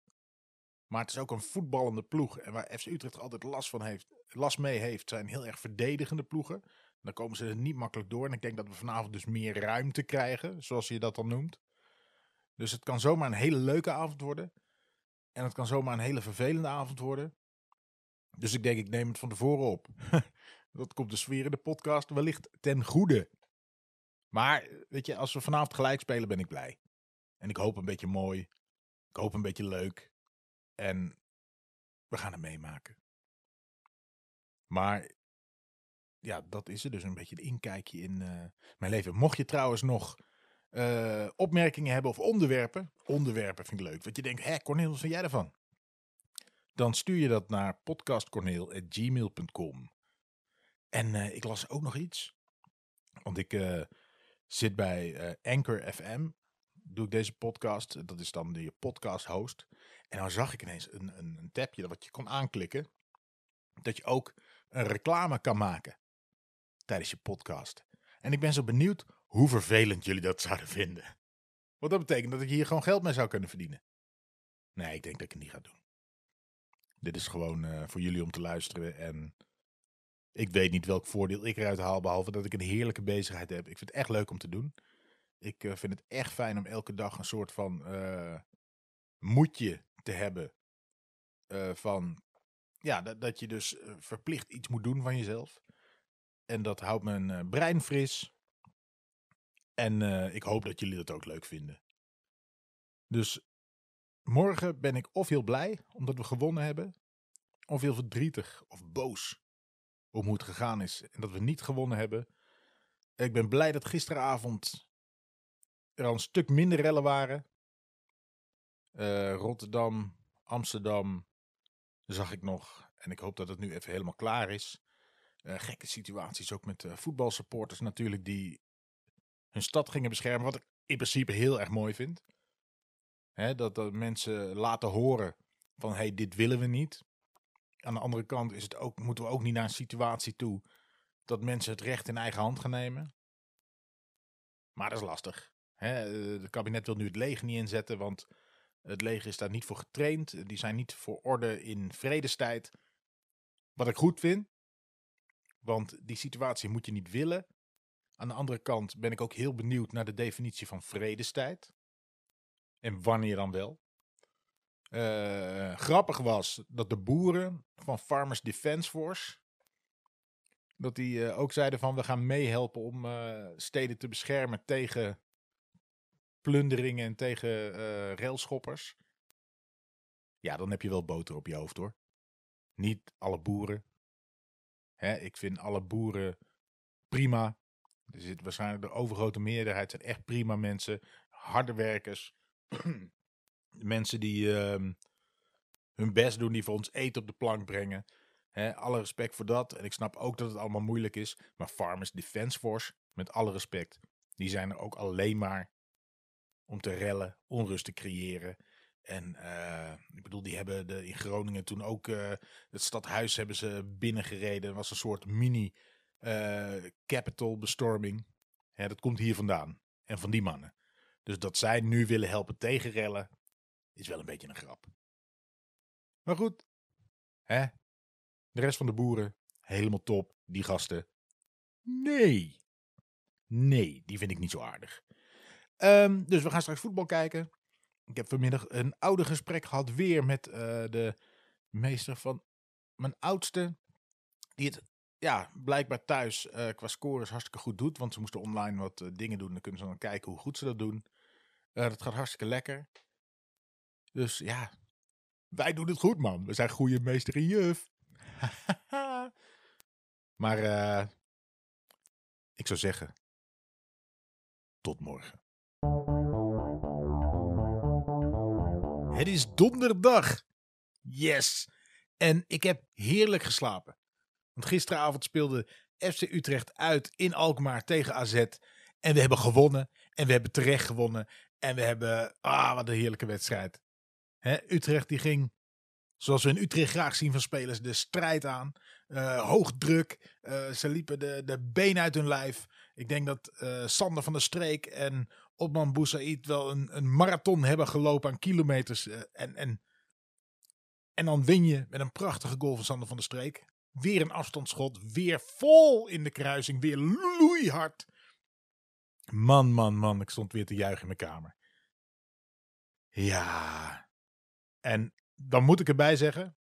[SPEAKER 1] Maar het is ook een voetballende ploeg. En waar FC Utrecht altijd last, van heeft, last mee heeft, zijn heel erg verdedigende ploegen. Dan komen ze er niet makkelijk door. En ik denk dat we vanavond dus meer ruimte krijgen, zoals je dat dan noemt. Dus het kan zomaar een hele leuke avond worden. En het kan zomaar een hele vervelende avond worden. Dus ik denk, ik neem het van tevoren op. dat komt dus weer in de podcast wellicht ten goede. Maar weet je, als we vanavond gelijk spelen, ben ik blij. En ik hoop een beetje mooi. Ik hoop een beetje leuk. En we gaan het meemaken. Maar ja, dat is er dus een beetje een inkijkje in uh, mijn leven. Mocht je trouwens nog uh, opmerkingen hebben of onderwerpen. Onderwerpen vind ik leuk. Wat je denkt, hé Cornel, wat vind jij ervan? Dan stuur je dat naar podcastcorneel.gmail.com. En uh, ik las ook nog iets. Want ik zit bij Anchor FM doe ik deze podcast. Dat is dan de podcast host. En dan zag ik ineens een, een, een tabje wat je kon aanklikken. Dat je ook een reclame kan maken tijdens je podcast. En ik ben zo benieuwd hoe vervelend jullie dat zouden vinden. Want dat betekent dat ik hier gewoon geld mee zou kunnen verdienen. Nee, ik denk dat ik het niet ga doen. Dit is gewoon uh, voor jullie om te luisteren. En ik weet niet welk voordeel ik eruit haal. Behalve dat ik een heerlijke bezigheid heb. Ik vind het echt leuk om te doen. Ik uh, vind het echt fijn om elke dag een soort van uh, moedje te hebben. Uh, van ja, dat, dat je dus verplicht iets moet doen van jezelf. En dat houdt mijn brein fris. En ik hoop dat jullie dat ook leuk vinden. Dus morgen ben ik of heel blij omdat we gewonnen hebben, of heel verdrietig of boos om hoe het gegaan is en dat we niet gewonnen hebben. Ik ben blij dat gisteravond er al een stuk minder rellen waren. Eh, Rotterdam, Amsterdam zag ik nog. En ik hoop dat het nu even helemaal klaar is. Eh, gekke situaties ook met uh, voetbalsupporters natuurlijk die hun stad gingen beschermen. Wat ik in principe heel erg mooi vind. Hè, dat, dat mensen laten horen van hey, dit willen we niet. Aan de andere kant is het ook, moeten we ook niet naar een situatie toe dat mensen het recht in eigen hand gaan nemen. Maar dat is lastig. Het kabinet wil nu het leger niet inzetten, want het leger is daar niet voor getraind. Die zijn niet voor orde in vredestijd. Wat ik goed vind, want die situatie moet je niet willen. Aan de andere kant ben ik ook heel benieuwd naar de definitie van vredestijd. En wanneer dan wel. Uh, grappig was dat de boeren van Farmers Defence Force. Dat die uh, ook zeiden van we gaan meehelpen om steden te beschermen tegen plunderingen en tegen railschoppers. Ja, dan heb je wel boter op je hoofd hoor. Niet alle boeren. Hè, ik vind alle boeren prima. Er zit waarschijnlijk de overgrote meerderheid zijn echt prima mensen. Harde werkers. mensen die uh, hun best doen, die voor ons eten op de plank brengen. Hè, alle respect voor dat. En ik snap ook dat het allemaal moeilijk is. Maar Farmers Defence Force, met alle respect, die zijn er ook alleen maar om te rellen, onrust te creëren. En uh, ik bedoel, die hebben de, in Groningen toen ook uh, het stadhuis hebben ze binnengereden. Het was een soort mini uh, capital bestorming. Hè, dat komt hier vandaan. En van die mannen. Dus dat zij nu willen helpen tegen rellen, is wel een beetje een grap. Maar goed, hè? De rest van de boeren, helemaal top. Die gasten, nee. Nee, die vind ik niet zo aardig. Um, dus we gaan straks voetbal kijken. Ik heb vanmiddag een oude gesprek gehad weer met uh, de meester van mijn oudste. Die het ja, blijkbaar thuis uh, qua scores hartstikke goed doet. Want ze moesten online wat uh, dingen doen. Dan kunnen ze dan kijken hoe goed ze dat doen. dat gaat hartstikke lekker. Dus ja, wij doen het goed, man. We zijn goede meester en juf. maar ik zou zeggen, tot morgen. Het is donderdag. Yes. En ik heb heerlijk geslapen. Want gisteravond speelde FC Utrecht uit in Alkmaar tegen AZ. En we hebben gewonnen. En we hebben terecht gewonnen. En we hebben, ah, wat een heerlijke wedstrijd. Utrecht die ging, zoals we in Utrecht graag zien van spelers, de strijd aan. Uh, hoog druk. Uh, ze liepen de, de benen uit hun lijf. Ik denk dat uh, Sander van der Streek en Otman Boussaïd wel een, een marathon hebben gelopen aan kilometers. en, en, en dan win je met een prachtige goal van Sander van der Streek. Weer een afstandsschot. Weer vol in de kruising. Weer loeihard. Man, man, man. Ik stond weer te juichen in mijn kamer. Ja. En dan moet ik erbij zeggen: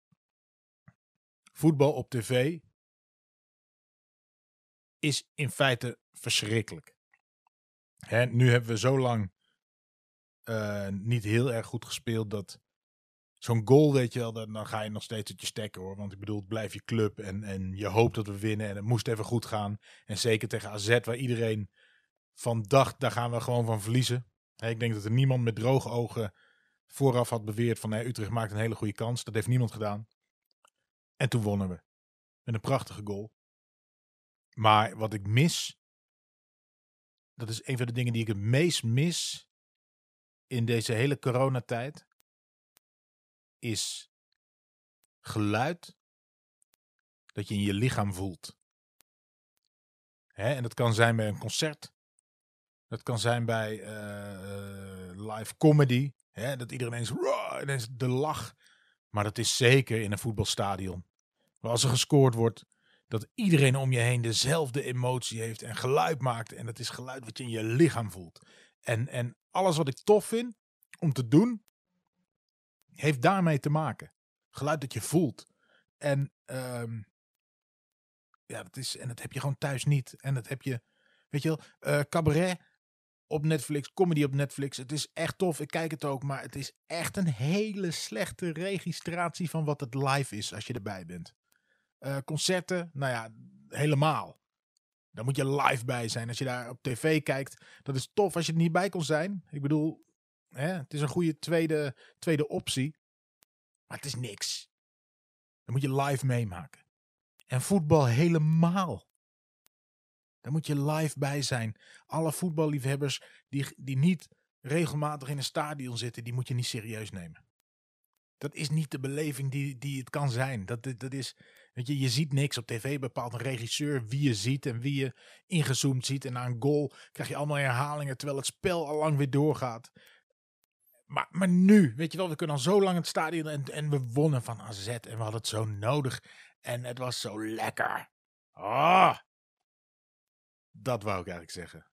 [SPEAKER 1] voetbal op tv is in feite verschrikkelijk. Nu hebben we zo lang uh, niet heel erg goed gespeeld dat zo'n goal, weet je wel, dan, dan ga je nog steeds uit je stekken hoor. Want ik bedoel, het blijft je club en, en je hoopt dat we winnen en het moest even goed gaan. En zeker tegen AZ, waar iedereen van dacht, daar gaan we gewoon van verliezen. Hè, ik denk dat er niemand met droge ogen vooraf had beweerd van Utrecht maakt een hele goede kans. Dat heeft niemand gedaan. En toen wonnen we. Met een prachtige goal. Maar wat ik mis, dat is een van de dingen die ik het meest mis in deze hele coronatijd, is geluid dat je in je lichaam voelt. Hè? En dat kan zijn bij een concert. Dat kan zijn bij uh, live comedy. Hè, dat iedereen eens, ineens de lach. Maar dat is zeker in een voetbalstadion. Waar als er gescoord wordt, dat iedereen om je heen dezelfde emotie heeft en geluid maakt. En dat is geluid wat je in je lichaam voelt. En, en alles wat ik tof vind om te doen, heeft daarmee te maken. Geluid dat je voelt. En um, ja, dat is, en dat heb je gewoon thuis niet. En dat heb je, weet je wel, uh, cabaret op Netflix, comedy op Netflix. Het is echt tof, ik kijk het ook, maar het is echt een hele slechte registratie van wat het live is als je erbij bent. Uh, concerten, nou ja, helemaal. Daar moet je live bij zijn. Als je daar op tv kijkt, dat is tof als je er niet bij kon zijn. Ik bedoel, hè, het is een goede tweede, tweede optie. Maar het is niks. Dan moet je live meemaken. En voetbal helemaal. Daar moet je live bij zijn. Alle voetballiefhebbers die, die niet regelmatig in een stadion zitten, die moet je niet serieus nemen. Dat is niet de beleving die, die het kan zijn. Dat, dat is, je, je ziet niks op tv, bepaalt een regisseur wie je ziet en wie je ingezoomd ziet. En na een goal krijg je allemaal herhalingen terwijl het spel al lang weer doorgaat. Maar, maar nu, weet je wel, we kunnen al zo lang het stadion en, en we wonnen van AZ en we hadden het zo nodig. En het was zo lekker. Ah! Dat wou ik eigenlijk zeggen.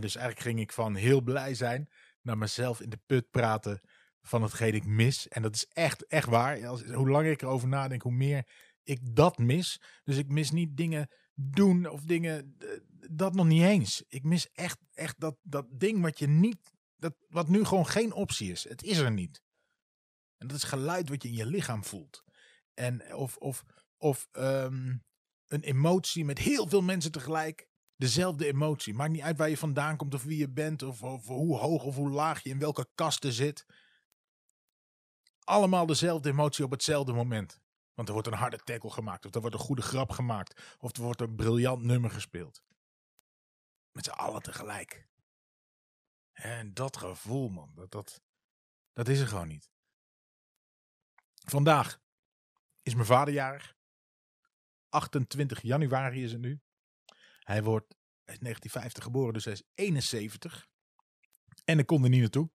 [SPEAKER 1] Dus eigenlijk ging ik van heel blij zijn naar mezelf in de put praten van hetgeen ik mis. En dat is echt, echt waar. Hoe langer ik erover nadenk, hoe meer ik dat mis. Dus ik mis niet dingen doen of dingen, dat nog niet eens. Ik mis echt, echt dat, dat ding wat je niet, dat, wat nu gewoon geen optie is. Het is er niet. En dat is geluid wat je in je lichaam voelt. En of, of, of ehm, een emotie met heel veel mensen tegelijk. Dezelfde emotie. Maakt niet uit waar je vandaan komt of wie je bent. Of, of hoe hoog of hoe laag je in welke kasten zit. Allemaal dezelfde emotie op hetzelfde moment. Want er wordt een harde tackle gemaakt. Of er wordt een goede grap gemaakt. Of er wordt een briljant nummer gespeeld. Met z'n allen tegelijk. En dat gevoel, man. Dat, dat, dat is er gewoon niet. Vandaag is mijn vaderjarig. 28 januari is het nu. Hij wordt hij is 1950 geboren, dus hij is 71. En ik kon er niet naartoe.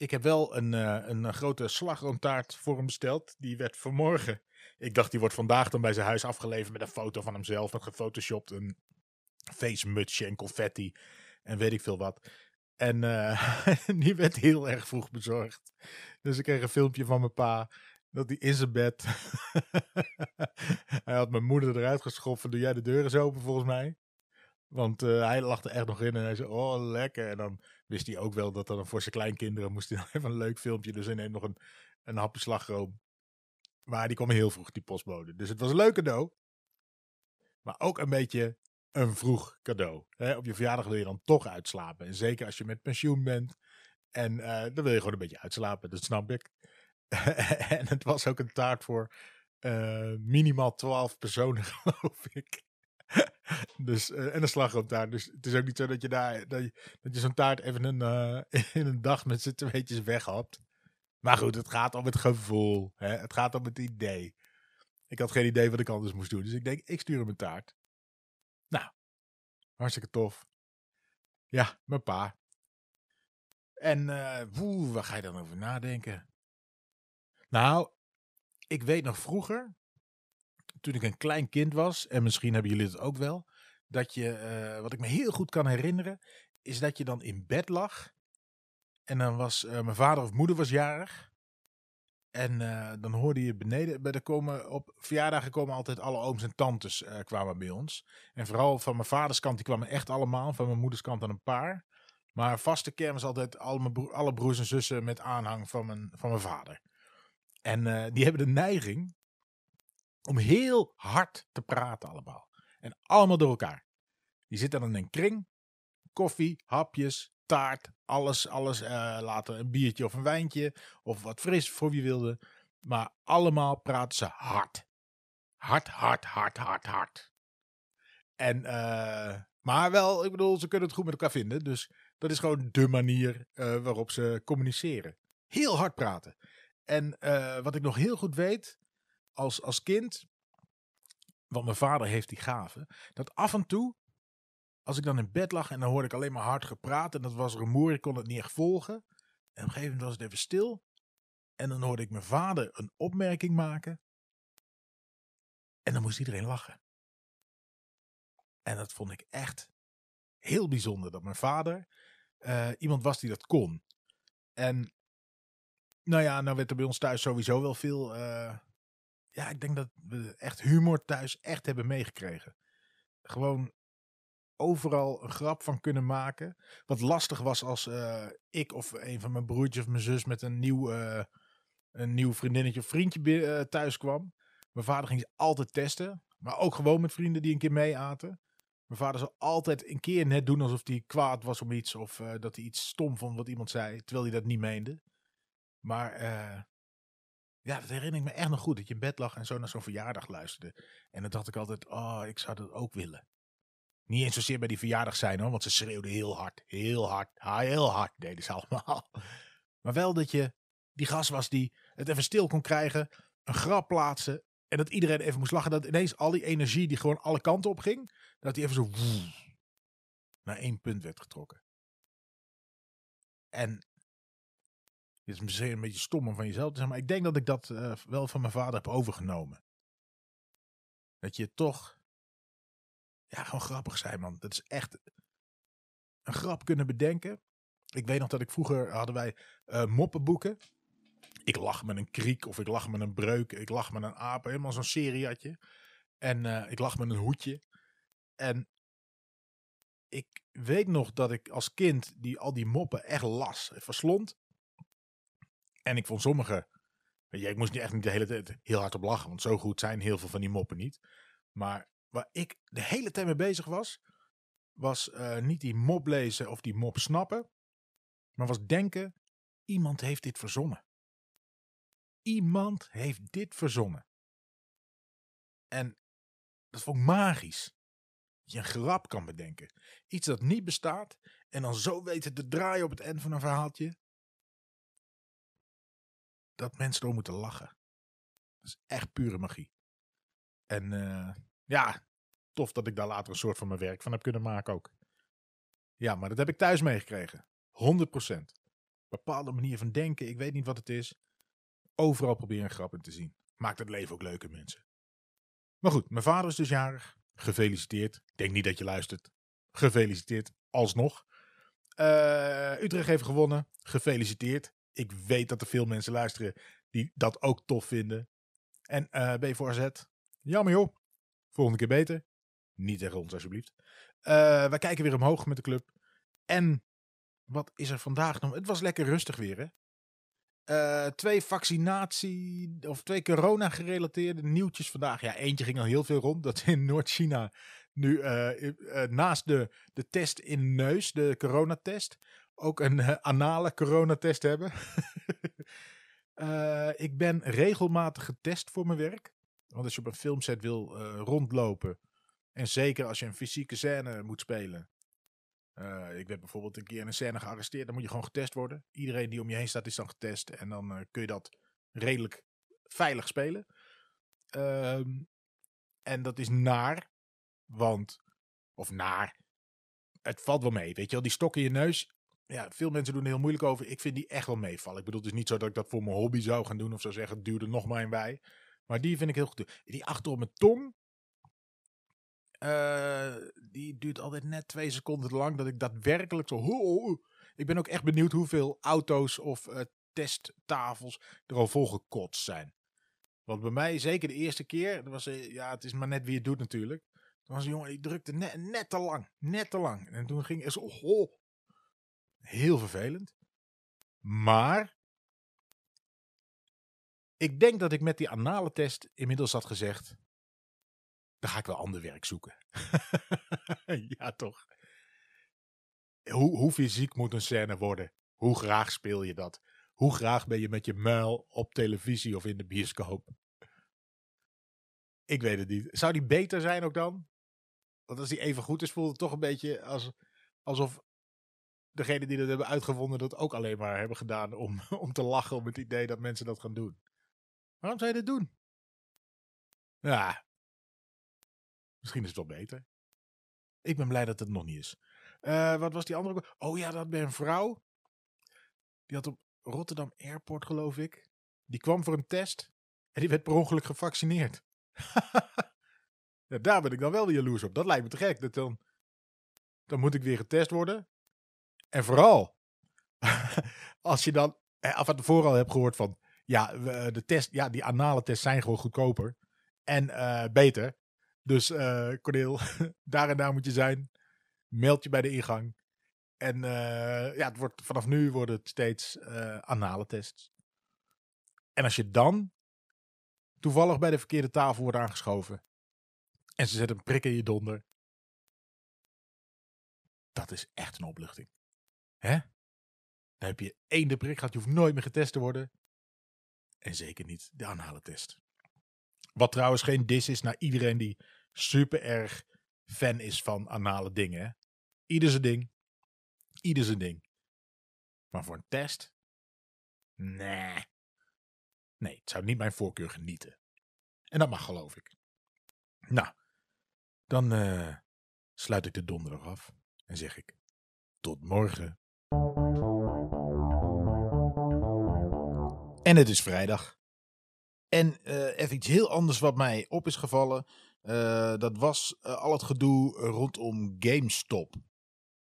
[SPEAKER 1] Ik heb wel een, uh, een grote slagroomtaart voor hem besteld. Die werd vanmorgen. Ik dacht, die wordt vandaag dan bij zijn huis afgeleverd met een foto van hemzelf. Met gefotoshopt een facemutsje en confetti. En weet ik veel wat. En uh, die werd heel erg vroeg bezorgd. Dus ik kreeg een filmpje van mijn pa dat hij in zijn bed. hij had mijn moeder eruit geschoffen. Doe jij de deur eens open, volgens mij? Want hij lag er echt nog in en hij zei: Oh, lekker. En dan wist hij ook wel dat dan voor zijn kleinkinderen moest hij nog even een leuk filmpje. Dus hij neemt nog een, een hapje slagroom. Maar die kwam heel vroeg, die postbode. Dus het was een leuk cadeau. Maar ook een beetje een vroeg cadeau. Op je verjaardag wil je dan toch uitslapen. En zeker als je met pensioen bent. En uh, dan wil je gewoon een beetje uitslapen. Dat snap ik. en het was ook een taart voor uh, minimaal 12 personen, geloof ik. dus, uh, en een slagroomtaart. Dus het is ook niet zo dat je daar dat je, zo'n taart even een, uh, in een dag met z'n tweetjes weghapt. Maar goed, het gaat om het gevoel. Hè? Het gaat om het idee. Ik had geen idee wat ik anders moest doen. Dus ik denk, ik stuur hem een taart. Nou, hartstikke tof. Ja, mijn pa. En uh, woe, waar ga je dan over nadenken? Nou, ik weet nog vroeger, toen ik een klein kind was, en misschien hebben jullie het ook wel, dat je, uh, wat ik me heel goed kan herinneren, is dat je dan in bed lag. En dan was uh, mijn vader of moeder was jarig. En uh, dan hoorde je beneden, bij de komen, op verjaardagen komen altijd alle ooms en tantes kwamen bij ons. En vooral van mijn vaders kant, die kwamen echt allemaal. Van mijn moeders kant dan een paar. Maar vaste kermis altijd alle, broer, alle broers en zussen met aanhang van mijn, van mijn vader. En die hebben de neiging om heel hard te praten allemaal. En allemaal door elkaar. Die zitten dan in een kring. Koffie, hapjes, taart, alles, alles. Uh, laten een biertje of een wijntje. Of wat fris voor wie wilde. Maar allemaal praten ze hard. Hard, hard, hard, hard, hard. En, uh, maar wel, ik bedoel, ze kunnen het goed met elkaar vinden. Dus dat is gewoon de manier uh, waarop ze communiceren. Heel hard praten. En wat ik nog heel goed weet, als, als kind, want mijn vader heeft die gave, dat af en toe, als ik dan in bed lag en dan hoorde ik alleen maar hard gepraat en dat was rumoer, ik kon het niet echt volgen. En op een gegeven moment was het even stil. En dan hoorde ik mijn vader een opmerking maken. En dan moest iedereen lachen. En dat vond ik echt heel bijzonder dat mijn vader uh, iemand was die dat kon. En nou ja, nou werd er bij ons thuis sowieso wel veel. Uh, ja, ik denk dat we echt humor thuis echt hebben meegekregen. Gewoon overal een grap van kunnen maken. Wat lastig was als uh, ik of een van mijn broertjes of mijn zus met een nieuw, een nieuw vriendinnetje of vriendje thuis kwam. Mijn vader ging ze altijd testen. Maar ook gewoon met vrienden die een keer mee aten. Mijn vader zou altijd een keer net doen alsof hij kwaad was om iets. Of eh, dat hij iets stom vond wat iemand zei. Terwijl hij dat niet meende. Maar eh, ja, dat herinner ik me echt nog goed. Dat je in bed lag en zo naar zo'n verjaardag luisterde. En dan dacht ik altijd, oh, ik zou dat ook willen. Niet eens zozeer bij die verjaardag zijn hoor. Want ze schreeuwden heel hard. Heel hard. Heel hard deden ze allemaal. Maar wel dat je die gast was die het even stil kon krijgen. Een grap plaatsen. En dat iedereen even moest lachen. Dat ineens al die energie die gewoon alle kanten op ging. Dat die even zo naar één punt werd getrokken. En het is misschien een beetje stom om van jezelf te zeggen. Maar ik denk dat ik dat uh, wel van mijn vader heb overgenomen. Dat je toch. Ja, gewoon grappig zijn, man. Dat is echt. Een grap kunnen bedenken. Ik weet nog dat ik vroeger hadden wij uh, moppenboeken. Ik lag met een kriek of ik lag met een breuk. Ik lag met een aap. Helemaal zo'n seriatje. En uh, ik lag met een hoedje. En ik weet nog dat ik als kind die, al die moppen echt las. Verslond. En ik vond sommige. Weet je, ik moest niet echt niet de hele tijd heel hard op lachen. Want zo goed zijn heel veel van die moppen niet. Maar waar ik de hele tijd mee bezig was. Was uh, niet die mop lezen of die mop snappen. Maar was denken. Iemand heeft dit verzonnen. Iemand heeft dit verzonnen. En dat vond ik magisch. Dat je een grap kan bedenken. Iets dat niet bestaat. En dan zo weten te draaien op het eind van een verhaaltje dat mensen door moeten lachen. Dat is echt pure magie. En uh, ja, tof dat ik daar later een soort van mijn werk van heb kunnen maken ook. Ja, maar dat heb ik thuis meegekregen. 100%. Bepaalde manier van denken, ik weet niet wat het is. Overal proberen een grap in te zien. Maakt het leven ook leuker, mensen. Maar goed, mijn vader is dus jarig. Gefeliciteerd. Ik denk niet dat je luistert. Gefeliciteerd, alsnog. Uh, Utrecht heeft gewonnen. Gefeliciteerd ik weet dat er veel mensen luisteren die dat ook tof vinden. En uh, je voor AZ? Jammer joh. Volgende keer beter. Niet tegen ons alsjeblieft. Uh, wij kijken weer omhoog met de club. En wat is er vandaag nog? Het was lekker rustig weer hè. Uh, twee vaccinatie of twee corona gerelateerde nieuwtjes vandaag. Ja, eentje ging al heel veel rond. Dat in Noord-China nu naast de, de test in neus, de coronatest, ook een uh, anale coronatest hebben. uh, ik ben regelmatig getest voor mijn werk. Want als je op een filmset wil uh, rondlopen. En zeker als je een fysieke scène moet spelen. ik werd bijvoorbeeld een keer in een scène gearresteerd. Dan moet je gewoon getest worden. Iedereen die om je heen staat is dan getest. En dan kun je dat redelijk veilig spelen. Ehm, en dat is naar. Want. Of naar. Het valt wel mee. Weet je wel, die stok in je neus ja, veel mensen doen er heel moeilijk over. Ik vind die echt wel meevallen. Ik bedoel, het is niet zo dat ik dat voor mijn hobby zou gaan doen of zou zeggen, duurde nog maar een bij. Maar die vind ik heel goed. Die achter op mijn tong, uh, die duurt altijd net twee seconden lang dat ik daadwerkelijk zo... Ik ben ook echt benieuwd hoeveel auto's of uh, testtafels er al volgekotst zijn. Want bij mij, zeker de eerste keer, dat was, ja, het is maar net wie het doet natuurlijk. Toen was een jongen, die drukte net, net te lang. Net te lang. En toen ging het zo, oh, Heel vervelend. Maar ik denk dat ik met die anale test inmiddels had gezegd. Dan ga ik wel ander werk zoeken. ja, toch. Hoe, hoe fysiek moet een scène worden? Hoe graag speel je dat? Hoe graag ben je met je muil op televisie of in de bioscoop? Ik weet het niet. Zou die beter zijn ook dan? Want als die even goed is, voelt het toch een beetje als, alsof degene die dat hebben uitgevonden dat ook alleen maar hebben gedaan om, om te lachen om het idee dat mensen dat gaan doen. Waarom zou dit doen? Ja, misschien is het wel beter. Ik ben blij dat het nog niet is. Uh, wat was die andere? Oh ja, dat ben een vrouw. Die had op Rotterdam Airport, geloof ik. Die kwam voor een test. En die werd per ongeluk gevaccineerd. ja, daar ben ik dan wel weer jaloers op. Dat lijkt me te gek. Dat dan, dan moet ik weer getest worden. En vooral, als je dan eh, af en tevoren al hebt gehoord van, ja, de test, ja, die anale tests zijn gewoon goedkoper en uh, beter. Dus uh, Corneel, daar en daar moet je zijn. Meld je bij de ingang. En uh, ja, het wordt, vanaf nu worden het steeds anale tests. En als je dan toevallig bij de verkeerde tafel wordt aangeschoven, En ze zetten een prik in je donder. Dat is echt een opluchting. Hè? Dan heb je één de prik gehad. Je hoeft nooit meer getest te worden. En zeker niet de anale test. Wat trouwens geen dis is naar iedereen die super erg fan is van anale dingen. Hè? Ieder zijn ding. Ieder zijn ding. Maar voor een test? Nee. Nee, het zou niet mijn voorkeur genieten. En dat mag geloof ik. Nou, dan uh, sluit ik de donderdag af en zeg ik tot morgen. En het is vrijdag. En uh, even iets heel anders wat mij op is gevallen. Uh, dat was uh, al het gedoe rondom GameStop.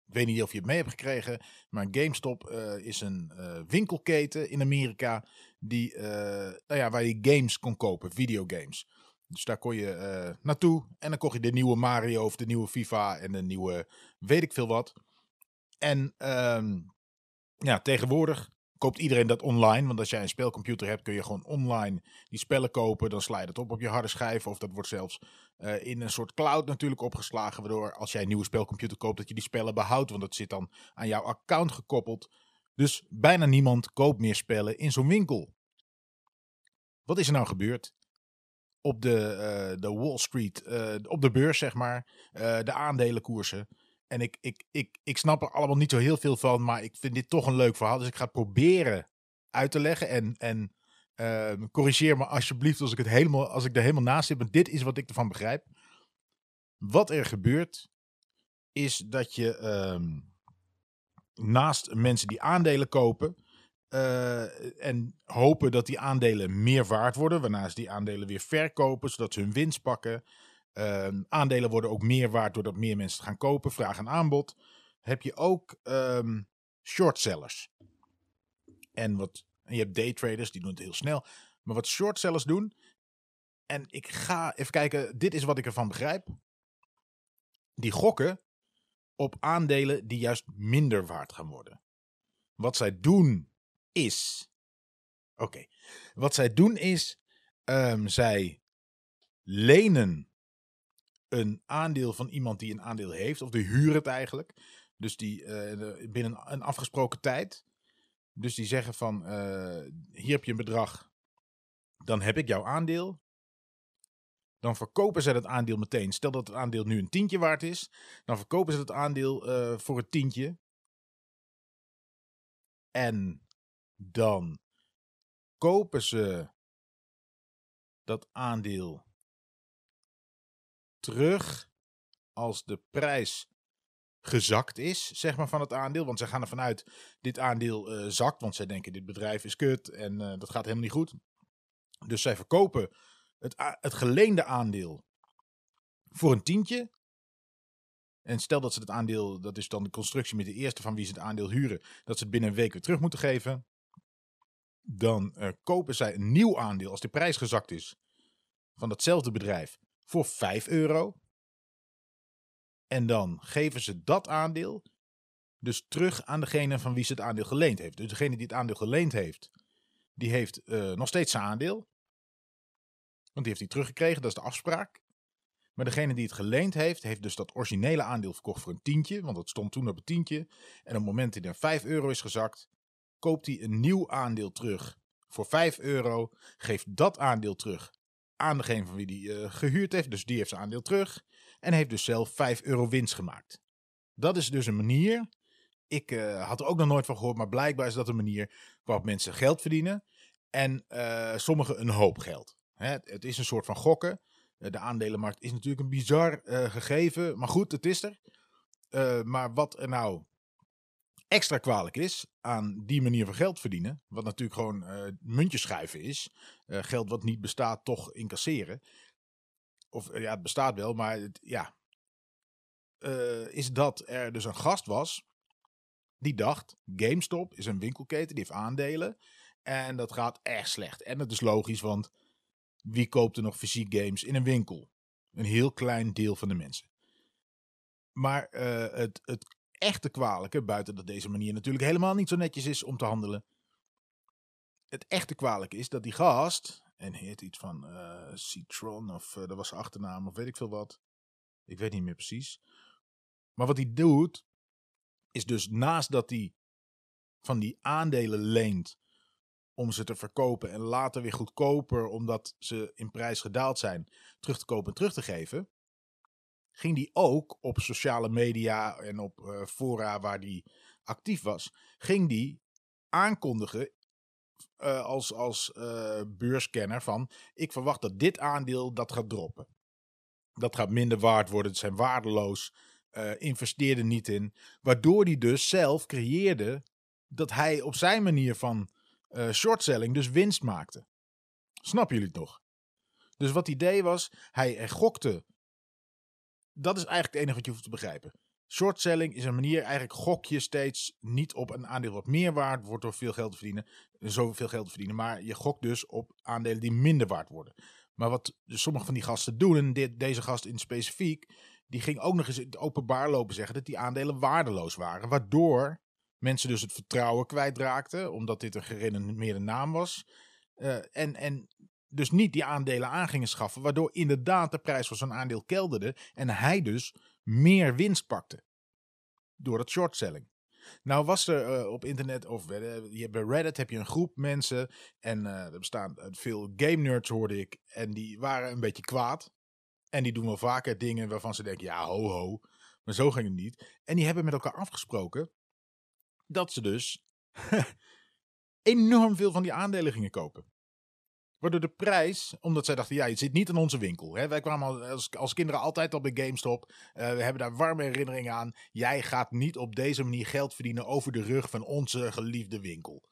[SPEAKER 1] Ik weet niet of je het mee hebt gekregen, maar GameStop is een winkelketen in Amerika die, nou ja, waar je games kon kopen, videogames. Dus daar kon je naartoe en dan kocht je de nieuwe Mario of de nieuwe FIFA en de nieuwe weet ik veel wat. En ehm, ja, tegenwoordig koopt iedereen dat online. Want als jij een speelcomputer hebt, kun je gewoon online die spellen kopen. Dan sla je het op op je harde schijf. Of dat wordt zelfs uh, in een soort cloud natuurlijk opgeslagen. Waardoor als jij een nieuwe speelcomputer koopt, dat je die spellen behoudt. Want dat zit dan aan jouw account gekoppeld. Dus bijna niemand koopt meer spellen in zo'n winkel. Wat is er nou gebeurd? Op de, uh, de Wall Street, uh, op de beurs zeg maar, de aandelenkoersen. En ik, ik, ik, ik snap er allemaal niet zo heel veel van, maar ik vind dit toch een leuk verhaal. Dus ik ga het proberen uit te leggen. En, en uh, corrigeer me alsjeblieft als ik, het helemaal, als ik er helemaal naast zit. Maar dit is wat ik ervan begrijp. Wat er gebeurt, is dat je uh, naast mensen die aandelen kopen. Uh, en hopen dat die aandelen meer waard worden. Waarna ze die aandelen weer verkopen, zodat ze hun winst pakken. Um, aandelen worden ook meer waard doordat meer mensen gaan kopen. Vraag en aanbod. Heb je ook um, shortsellers. En, wat, je hebt daytraders, die doen het heel snel. Maar wat shortsellers doen. En ik ga even kijken. Dit is wat ik ervan begrijp. Die gokken op aandelen die juist minder waard gaan worden. Wat zij doen is. Oké. Wat zij doen is. Um, zij lenen een aandeel van iemand die een aandeel heeft, of die huren het eigenlijk. Dus die uh, binnen een afgesproken tijd. Dus die zeggen van, uh, hier heb je een bedrag, dan heb ik jouw aandeel. Dan verkopen ze het aandeel meteen. Stel dat het aandeel nu een tientje waard is, dan verkopen ze het aandeel uh, voor een tientje. En dan kopen ze dat aandeel terug als de prijs gezakt is, zeg maar, van het aandeel. Want ze gaan ervan uit, dit aandeel uh, zakt, want zij denken, dit bedrijf is kut en uh, dat gaat helemaal niet goed. Dus zij verkopen het, het geleende aandeel voor een tientje. En stel dat ze het aandeel, dat is dan de constructie met de eerste van wie ze het aandeel huren, dat ze het binnen een week weer terug moeten geven. Dan uh, kopen zij een nieuw aandeel als de prijs gezakt is van datzelfde bedrijf voor 5 euro. En dan geven ze dat aandeel dus terug aan degene van wie ze het aandeel geleend heeft. Dus degene die het aandeel geleend heeft, die heeft uh, nog steeds zijn aandeel. Want die heeft hij teruggekregen, dat is de afspraak. Maar degene die het geleend heeft, heeft dus dat originele aandeel verkocht voor een tientje. Want dat stond toen op een tientje. En op het moment dat hij naar 5 euro is gezakt, koopt hij een nieuw aandeel terug voor 5 euro. Geeft dat aandeel terug aan degene van wie die uh, gehuurd heeft. Dus die heeft zijn aandeel terug. En heeft dus zelf 5 euro winst gemaakt. Dat is dus een manier. Ik uh, had er ook nog nooit van gehoord, maar blijkbaar is dat een manier waarop mensen geld verdienen. En uh, sommigen een hoop geld. Hè, het is een soort van gokken. de aandelenmarkt is natuurlijk een bizar gegeven. Maar goed, het is er. maar wat er nou extra kwalijk is aan die manier van geld verdienen, wat natuurlijk gewoon uh, muntjes schuiven is, uh, geld wat niet bestaat toch incasseren. Of uh, ja, het bestaat wel, maar het, ja, is dat er dus een gast was die dacht, GameStop is een winkelketen, die heeft aandelen en dat gaat echt slecht. En dat is logisch, want wie koopt er nog fysiek games in een winkel? Een heel klein deel van de mensen. Maar het, het echte kwalijke, buiten dat deze manier natuurlijk helemaal niet zo netjes is om te handelen. Het echte kwalijke is dat die gast, en heet iets van uh, Citron of uh, dat was zijn achternaam of weet ik veel wat. Ik weet niet meer precies. Maar wat hij doet, is dus naast dat hij van die aandelen leent om ze te verkopen en later weer goedkoper, omdat ze in prijs gedaald zijn, terug te kopen en terug te geven, ging die ook op sociale media en op uh, fora waar die actief was, ging die aankondigen uh, als, als uh, beurscanner van ik verwacht dat dit aandeel dat gaat droppen. Dat gaat minder waard worden, het zijn waardeloos, investeerde niet in. Waardoor hij dus zelf creëerde dat hij op zijn manier van shortselling dus winst maakte. Snappen jullie het? Dus wat het idee was, hij gokte. Dat is eigenlijk het enige wat je hoeft te begrijpen. Short selling is een manier, eigenlijk gok je steeds niet op een aandeel wat meer waard wordt door veel geld te verdienen, zoveel geld te verdienen, maar je gokt dus op aandelen die minder waard worden. Maar wat dus sommige van die gasten doen, en deze gast in specifiek, die ging ook nog eens openbaar lopen zeggen dat die aandelen waardeloos waren, waardoor mensen dus het vertrouwen kwijtraakten, omdat dit een gerenommeerde naam was. Uh, en, en dus niet die aandelen aan gingen schaffen, waardoor inderdaad de prijs van zo'n aandeel kelderde en hij dus meer winst pakte. Door het shortselling. Nou was er uh, op internet, of uh, bij Reddit heb je een groep mensen. En uh, er bestaan veel game nerds hoorde ik. En die waren een beetje kwaad. En die doen wel vaker dingen waarvan ze denken, ja ho ho. Maar zo ging het niet. En die hebben met elkaar afgesproken dat ze dus enorm veel van die aandelen gingen kopen. Waardoor de prijs, omdat zij dachten, ja, je zit niet in onze winkel. Hè? Wij kwamen als, als kinderen altijd op bij GameStop. Uh, we hebben daar warme herinneringen aan. Jij gaat niet op deze manier geld verdienen over de rug van onze geliefde winkel.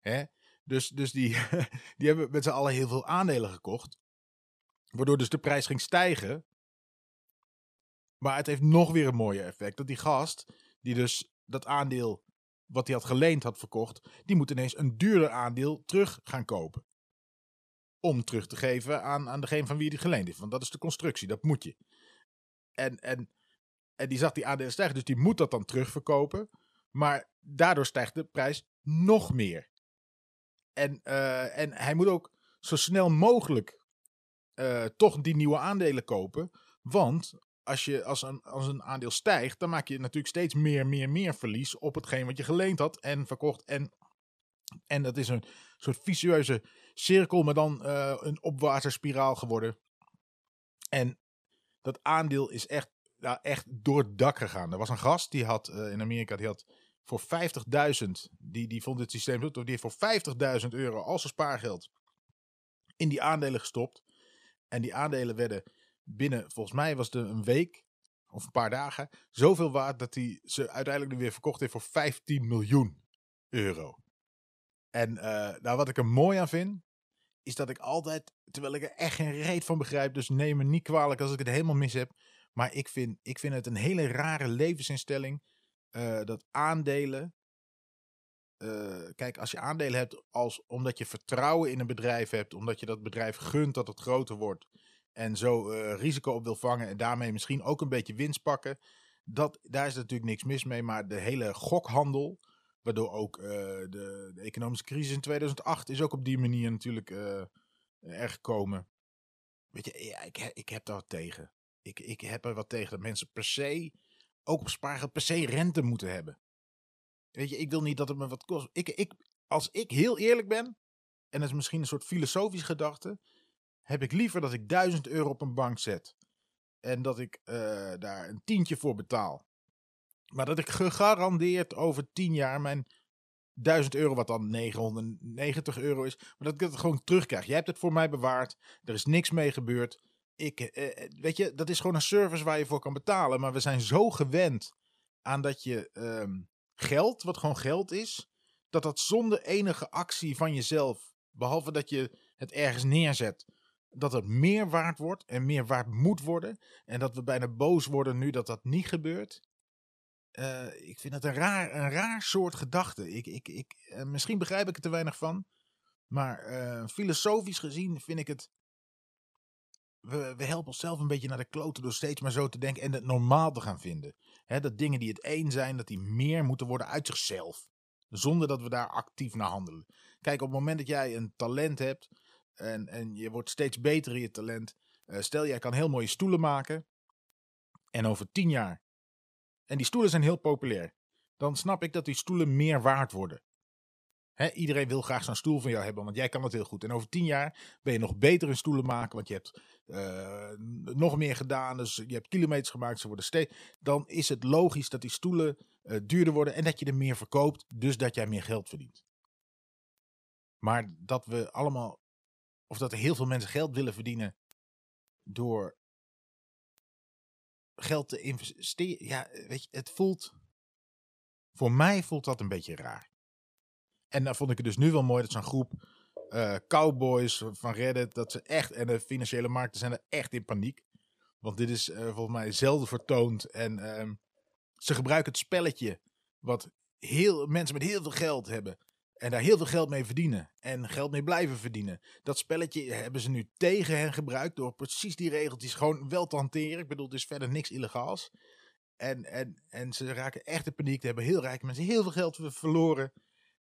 [SPEAKER 1] Hè? Dus, dus die, die hebben met z'n allen heel veel aandelen gekocht. Waardoor dus de prijs ging stijgen. Maar het heeft nog weer een mooie effect. Dat die gast, die dus dat aandeel wat hij had geleend had verkocht, die moet ineens een duurder aandeel terug gaan kopen om terug te geven aan, aan degene van wie die geleend heeft. Want dat is de constructie, dat moet je. En, en, en die zag die aandelen stijgen, dus die moet dat dan terugverkopen. Maar daardoor stijgt de prijs nog meer. En, uh, en hij moet ook zo snel mogelijk uh, toch die nieuwe aandelen kopen. Want als, je, als, een, als een aandeel stijgt, dan maak je natuurlijk steeds meer, meer, meer verlies op hetgeen wat je geleend had en verkocht. En, en dat is een soort vicieuze cirkel, maar dan uh, een opwaartse spiraal geworden. En dat aandeel is echt, nou, echt door het dak gegaan. Er was een gast die had uh, in Amerika, die had voor 50.000, die, die vond het systeem zo, die heeft voor 50.000 euro als spaargeld in die aandelen gestopt. En die aandelen werden binnen, volgens mij was het een week of een paar dagen, zoveel waard dat hij ze uiteindelijk weer verkocht heeft voor 15 miljoen euro. En uh, nou, wat ik er mooi aan vind, is dat ik altijd, terwijl ik er echt geen reet van begrijp, dus neem me niet kwalijk als ik het helemaal mis heb. Maar ik vind, ik vind het een hele rare levensinstelling uh, dat aandelen. Uh, kijk, als je aandelen hebt als, omdat je vertrouwen in een bedrijf hebt, omdat je dat bedrijf gunt dat het groter wordt en zo uh, risico op wil vangen en daarmee misschien ook een beetje winst pakken, dat, daar is natuurlijk niks mis mee. Maar de hele gokhandel, Waardoor ook uh, de, de, economische crisis in 2008 is ook op die manier natuurlijk uh, er gekomen. Weet je, ik, ik heb daar wat tegen. Ik, ik heb er wat tegen dat mensen per se, ook op spaargeld, per se rente moeten hebben. Weet je, ik wil niet dat het me wat kost. Ik, ik, als ik heel eerlijk ben, en dat is misschien een soort filosofisch gedachte, heb ik liever dat ik 1000 euro op een bank zet. En dat ik uh, daar een tientje voor betaal. Maar dat ik gegarandeerd over 10 jaar mijn 1000 euro, wat dan 990 euro is, maar dat ik het gewoon terugkrijg. Jij hebt het voor mij bewaard, er is niks mee gebeurd. Ik, eh, eh, weet je, dat is gewoon een service waar je voor kan betalen. Maar we zijn zo gewend aan dat je ehm, geld, wat gewoon geld is, dat dat zonder enige actie van jezelf, behalve dat je het ergens neerzet, dat het meer waard wordt en meer waard moet worden. En dat we bijna boos worden nu dat dat niet gebeurt. Uh, ik vind het een raar, een raar soort gedachte. Ik, ik, ik, uh, misschien begrijp ik er te weinig van. Maar uh, filosofisch gezien vind ik het. We, we helpen onszelf een beetje naar de kloten door steeds maar zo te denken en het normaal te gaan vinden. He, dat dingen die het één zijn, dat die meer moeten worden uit zichzelf. Zonder dat we daar actief naar handelen. Kijk, op het moment dat jij een talent hebt en, en je wordt steeds beter in je talent. stel, jij kan heel mooie stoelen maken. En over tien jaar. En die stoelen zijn heel populair. Dan snap ik dat die stoelen meer waard worden. Iedereen wil graag zo'n stoel van jou hebben, want jij kan het heel goed. En over tien jaar ben je nog beter in stoelen maken, want je hebt uh, nog meer gedaan. Dus je hebt kilometers gemaakt, ze worden steeds. Dan is het logisch dat die stoelen uh, duurder worden en dat je er meer verkoopt, dus dat jij meer geld verdient. Maar dat we allemaal, of dat er heel veel mensen geld willen verdienen door geld te investeren. Ja, weet je, het voelt. Voor mij voelt dat een beetje raar. En dan vond ik het dus nu wel mooi dat zo'n groep uh, cowboys van Reddit, dat ze echt, en de financiële markten zijn er echt in paniek. Want dit is uh, volgens mij zelden vertoond. En uh, ze gebruiken het spelletje, wat heel, mensen met heel veel geld hebben. En daar heel veel geld mee verdienen. En geld mee blijven verdienen. Dat spelletje hebben ze nu tegen hen gebruikt. Door precies die regeltjes gewoon wel te hanteren. Ik bedoel, is verder niks illegaals. En, en, en ze raken echt in paniek. Ze hebben heel rijke mensen heel veel geld verloren.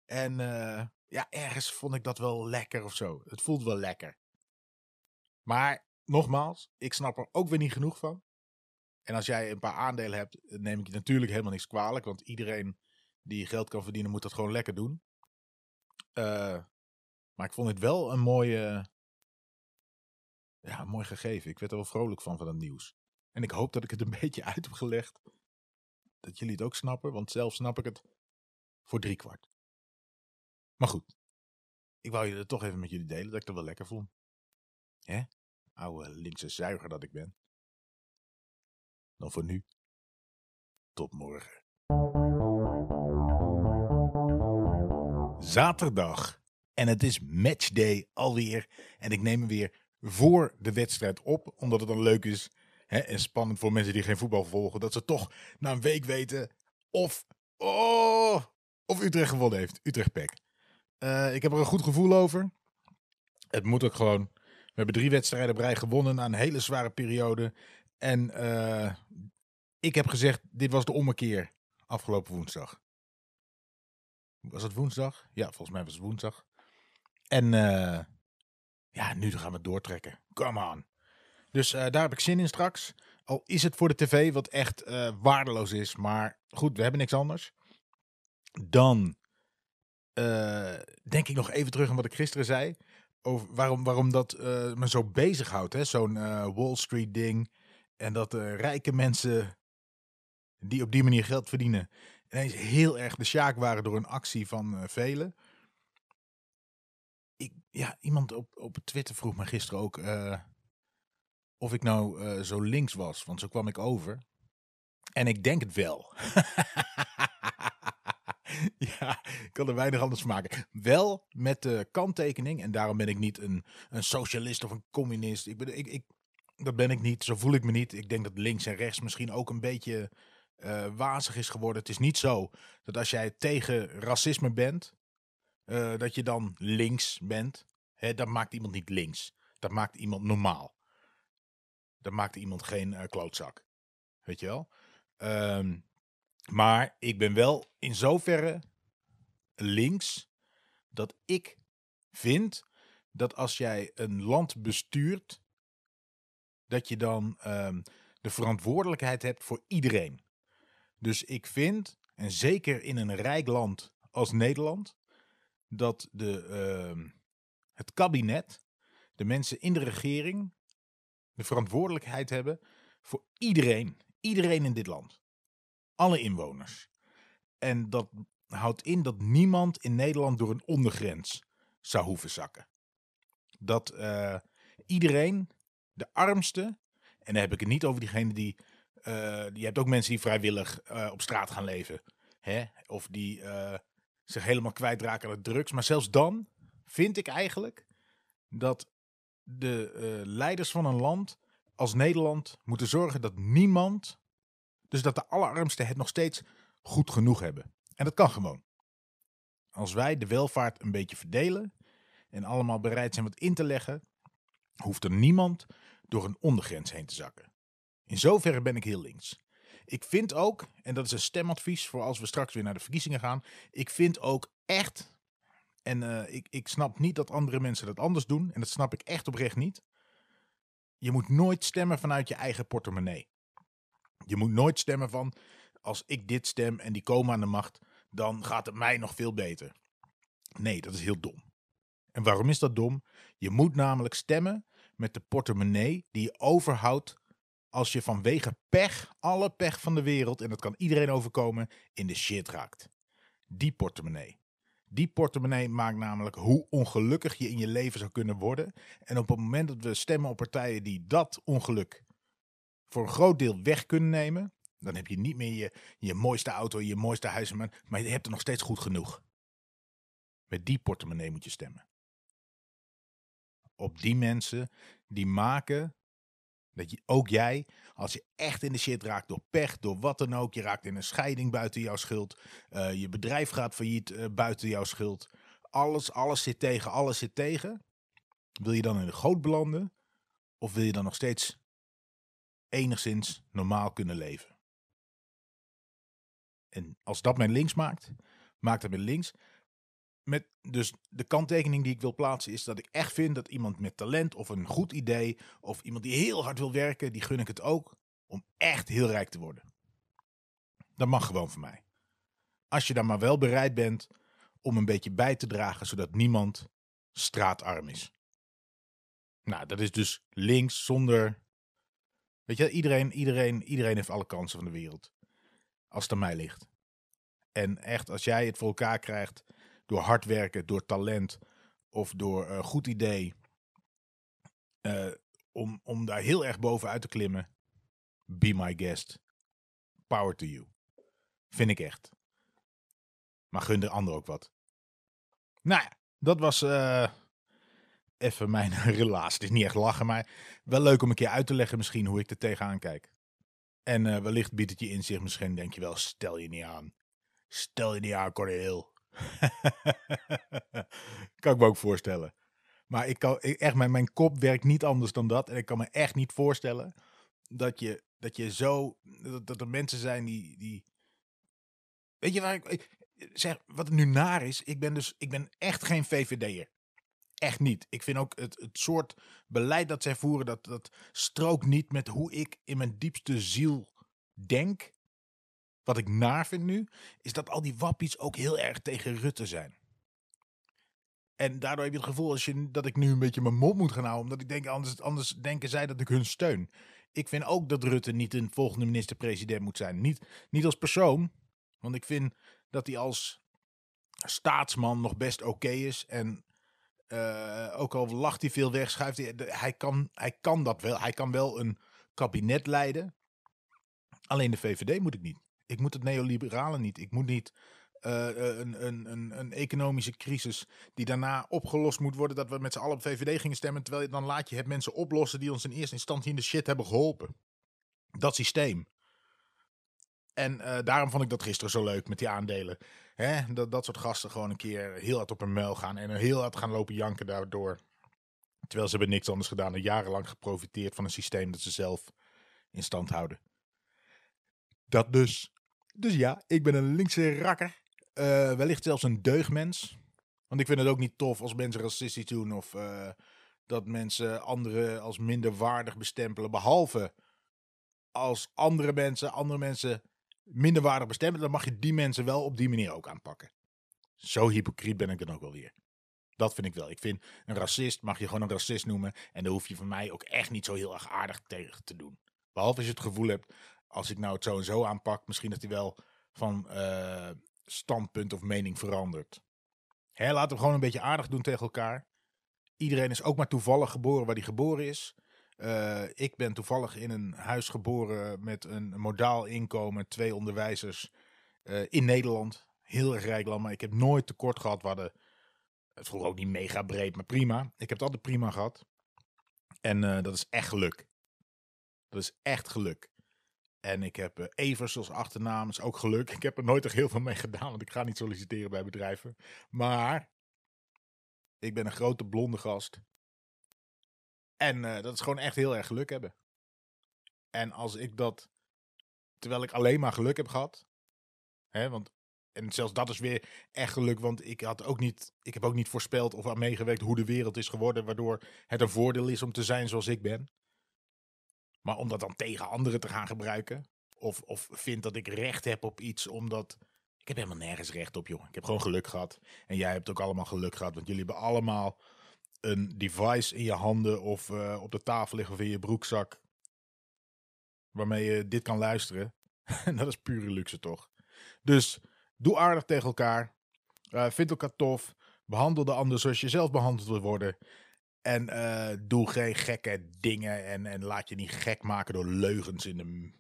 [SPEAKER 1] En uh, ja, ergens vond ik dat wel lekker of zo. Het voelt wel lekker. Maar nogmaals, ik snap er ook weer niet genoeg van. En als jij een paar aandelen hebt, neem ik je natuurlijk helemaal niks kwalijk. Want iedereen die geld kan verdienen, moet dat gewoon lekker doen. Uh, maar ik vond het wel een mooie. Ja, mooi gegeven. Ik werd er wel vrolijk van van het nieuws. En ik hoop dat ik het een beetje uit heb gelegd. Dat jullie het ook snappen, want zelf snap ik het voor driekwart. Maar goed, ik wou jullie toch even met jullie delen dat ik het wel lekker vond. Hè? Oude linkse zuiger dat ik ben. Dan voor nu. Tot morgen. Zaterdag. En het is matchday alweer. En ik neem hem weer voor de wedstrijd op. Omdat het dan leuk is hè, en spannend voor mensen die geen voetbal volgen. Dat ze toch na een week weten of, oh, of Utrecht gewonnen heeft. Utrecht Pek. Uh, ik heb er een goed gevoel over. Het moet ook gewoon. We hebben drie wedstrijden op rij gewonnen na een hele zware periode. En uh, ik heb gezegd, dit was de ommekeer afgelopen woensdag. Was het woensdag? Ja, volgens mij was het woensdag. En uh, ja, nu gaan we doortrekken. Come on. Dus daar heb ik zin in straks. Al is het voor de tv, wat echt waardeloos is. Maar goed, we hebben niks anders. Dan denk ik nog even terug aan wat ik gisteren zei. Over waarom, waarom dat me zo bezighoudt. Zo'n Wall Street ding. En dat rijke mensen die op die manier geld verdienen. Ineens heel erg de sjaak waren door een actie van velen. Ik, ja, iemand op, op Twitter vroeg me gisteren ook of ik nou zo links was. Want zo kwam ik over. En ik denk het wel. ja, ik kan er weinig anders maken. Wel met de kanttekening, en daarom ben ik niet een, een socialist of een communist. Ik ben, ik, ik, dat ben ik niet, zo voel ik me niet. Ik denk dat links en rechts misschien ook een beetje uh, wazig is geworden. Het is niet zo dat als jij tegen racisme bent, uh, dat je dan links bent. Hè, dat maakt iemand niet links. Dat maakt iemand normaal. Dat maakt iemand geen uh, klootzak. Weet je wel? Um, maar ik ben wel in zoverre links dat ik vind dat als jij een land bestuurt, dat je dan um, de verantwoordelijkheid hebt voor iedereen. Dus ik vind, en zeker in een rijk land als Nederland, dat de, uh, het kabinet, de mensen in de regering, de verantwoordelijkheid hebben voor iedereen. Iedereen in dit land alle inwoners. En dat houdt in dat niemand in Nederland door een ondergrens zou hoeven zakken. Dat uh, iedereen, de armste, en dan heb ik het niet over diegene die. Uh, je hebt ook mensen die vrijwillig uh, op straat gaan leven. Hè? Of die zich helemaal kwijtraken aan de drugs. Maar zelfs dan vind ik eigenlijk dat de leiders van een land als Nederland moeten zorgen dat niemand dus dat de allerarmsten het nog steeds goed genoeg hebben. En dat kan gewoon. Als wij de welvaart een beetje verdelen en allemaal bereid zijn wat in te leggen, hoeft er niemand door een ondergrens heen te zakken. In zoverre ben ik heel links. Ik vind ook, en dat is een stemadvies voor als we straks weer naar de verkiezingen gaan, ik vind ook echt, en uh, ik, ik snap niet dat andere mensen dat anders doen, en dat snap ik echt oprecht niet, je moet nooit stemmen vanuit je eigen portemonnee. Je moet nooit stemmen van, als ik dit stem en die komen aan de macht, dan gaat het mij nog veel beter. Nee, dat is heel dom. En waarom is dat dom? Je moet namelijk stemmen met de portemonnee die je overhoudt als je vanwege pech, alle pech van de wereld, en dat kan iedereen overkomen, in de shit raakt. Die portemonnee. Die portemonnee maakt namelijk hoe ongelukkig je in je leven zou kunnen worden. En op het moment dat we stemmen op partijen die dat ongeluk voor een groot deel weg kunnen nemen, dan heb je niet meer je, je mooiste auto, je mooiste huis, maar, maar je hebt er nog steeds goed genoeg. Met die portemonnee moet je stemmen. Op die mensen die maken dat je, ook jij, als je echt in de shit raakt door pech, door wat dan ook, je raakt in een scheiding buiten jouw schuld, uh, je bedrijf gaat failliet uh, buiten jouw schuld, alles, alles zit tegen, alles zit tegen. Wil je dan in de goot belanden? Of wil je dan nog steeds enigszins normaal kunnen leven? En als dat mij links maakt, maakt het mij links met, dus de kanttekening die ik wil plaatsen is dat ik echt vind dat iemand met talent of een goed idee of iemand die heel hard wil werken, die gun ik het ook om echt heel rijk te worden. Dat mag gewoon voor mij. Als je dan maar wel bereid bent om een beetje bij te dragen zodat niemand straatarm is. Nou, dat is dus links zonder. Weet je, iedereen, iedereen, iedereen heeft alle kansen van de wereld. Als het aan mij ligt. En echt, als jij het voor elkaar krijgt door hard werken, door talent of door een goed idee. Uh, om, om daar heel erg bovenuit te klimmen. Be my guest. Power to you. Vind ik echt. Maar gun de ander ook wat. Nou ja, dat was uh, even mijn relaas. Het is niet echt lachen, maar wel leuk om een keer uit te leggen misschien hoe ik er tegenaan kijk. En wellicht biedt het je inzicht. Misschien denk je wel, stel je niet aan. Stel je niet aan, Corneel. kan ik me ook voorstellen. Maar ik kan, echt, mijn, mijn kop werkt niet anders dan dat. En ik kan me echt niet voorstellen dat je, dat je zo. Dat, er mensen zijn die, die. Weet je waar ik. Zeg, wat nu naar is. Ik ben dus. Ik ben echt geen VVD'er. Echt niet. Ik vind ook het, het soort beleid dat zij voeren. Dat, dat strookt niet met hoe ik in mijn diepste ziel denk. Wat ik naar vind nu, is dat al die wappies ook heel erg tegen Rutte zijn. En daardoor heb je het gevoel als je, dat ik nu een beetje mijn mond moet gaan houden. Omdat ik denk, anders, anders denken zij dat ik hun steun. Ik vind ook dat Rutte niet een volgende minister-president moet zijn. Niet, niet als persoon. Want ik vind dat hij als staatsman nog best oké is. En uh, ook al lacht hij veel weg, schuift hij, hij, kan, hij kan dat wel. Hij kan wel een kabinet leiden. Alleen de VVD moet ik niet. Ik moet het neoliberale niet. Ik moet niet uh, een, een, een, een, economische crisis die daarna opgelost moet worden. Dat we met z'n allen op VVD gingen stemmen. Terwijl je dan laat je het mensen oplossen die ons in eerste instantie in de shit hebben geholpen. Dat systeem. En uh, daarom vond ik dat gisteren zo leuk met die aandelen. Hè? Dat, dat soort gasten gewoon een keer heel hard op hun muil gaan. En heel hard gaan lopen janken daardoor. Terwijl ze hebben niks anders gedaan dan jarenlang geprofiteerd van een systeem dat ze zelf in stand houden. Dat dus. Dus ja, ik ben een linkse rakker. Uh, wellicht zelfs een deugmens. Want ik vind het ook niet tof als mensen racistisch doen of uh, dat mensen anderen als minder waardig bestempelen. Behalve als andere mensen andere mensen minder waardig bestempelen, dan mag je die mensen wel op die manier ook aanpakken. Zo hypocriet ben ik dan ook wel weer. Dat vind ik wel. Ik vind een racist mag je gewoon een racist noemen. En daar hoef je van mij ook echt niet zo heel erg aardig tegen te doen. Behalve als je het gevoel hebt, als ik nou het zo en zo aanpak, misschien dat hij wel van uh, standpunt of mening verandert. Hè, laten we gewoon een beetje aardig doen tegen elkaar. Iedereen is ook maar toevallig geboren waar hij geboren is. Uh, ik ben toevallig in een huis geboren met een modaal inkomen, twee onderwijzers uh, in Nederland. Heel erg rijk land, maar ik heb nooit tekort gehad. We hadden het vroeger ook niet mega breed, maar prima. Ik heb het altijd prima gehad. En dat is echt geluk. Dat is echt geluk. En ik heb uh, Evers als achternaam, is ook geluk. Ik heb er nooit echt heel veel mee gedaan, want ik ga niet solliciteren bij bedrijven. Maar ik ben een grote blonde gast. En uh, dat is gewoon echt heel erg geluk hebben. En als ik dat, terwijl ik alleen maar geluk heb gehad. Hè, want, en zelfs dat is weer echt geluk, want ik, had ook niet, ik heb ook niet voorspeld of aan meegewerkt hoe de wereld is geworden. Waardoor het een voordeel is om te zijn zoals ik ben. Maar om dat dan tegen anderen te gaan gebruiken. Of, of vindt dat ik recht heb op iets omdat... Ik heb helemaal nergens recht op, joh. Ik heb gewoon geluk gehad. En jij hebt ook allemaal geluk gehad. Want jullie hebben allemaal een device in je handen of uh, op de tafel liggen of in je broekzak. Waarmee je dit kan luisteren. En dat is pure luxe, toch? Dus doe aardig tegen elkaar. Uh, vind elkaar tof. Behandel de ander zoals je zelf behandeld wil worden. En uh, doe geen gekke dingen. En, en laat je niet gek maken door leugens in de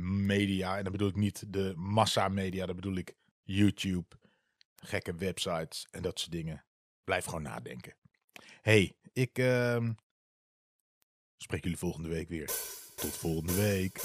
[SPEAKER 1] media. En dan bedoel ik niet de massamedia. Dat bedoel ik YouTube. Gekke websites en dat soort dingen. Blijf gewoon nadenken. hey, ik uh, spreek jullie volgende week weer. Tot volgende week.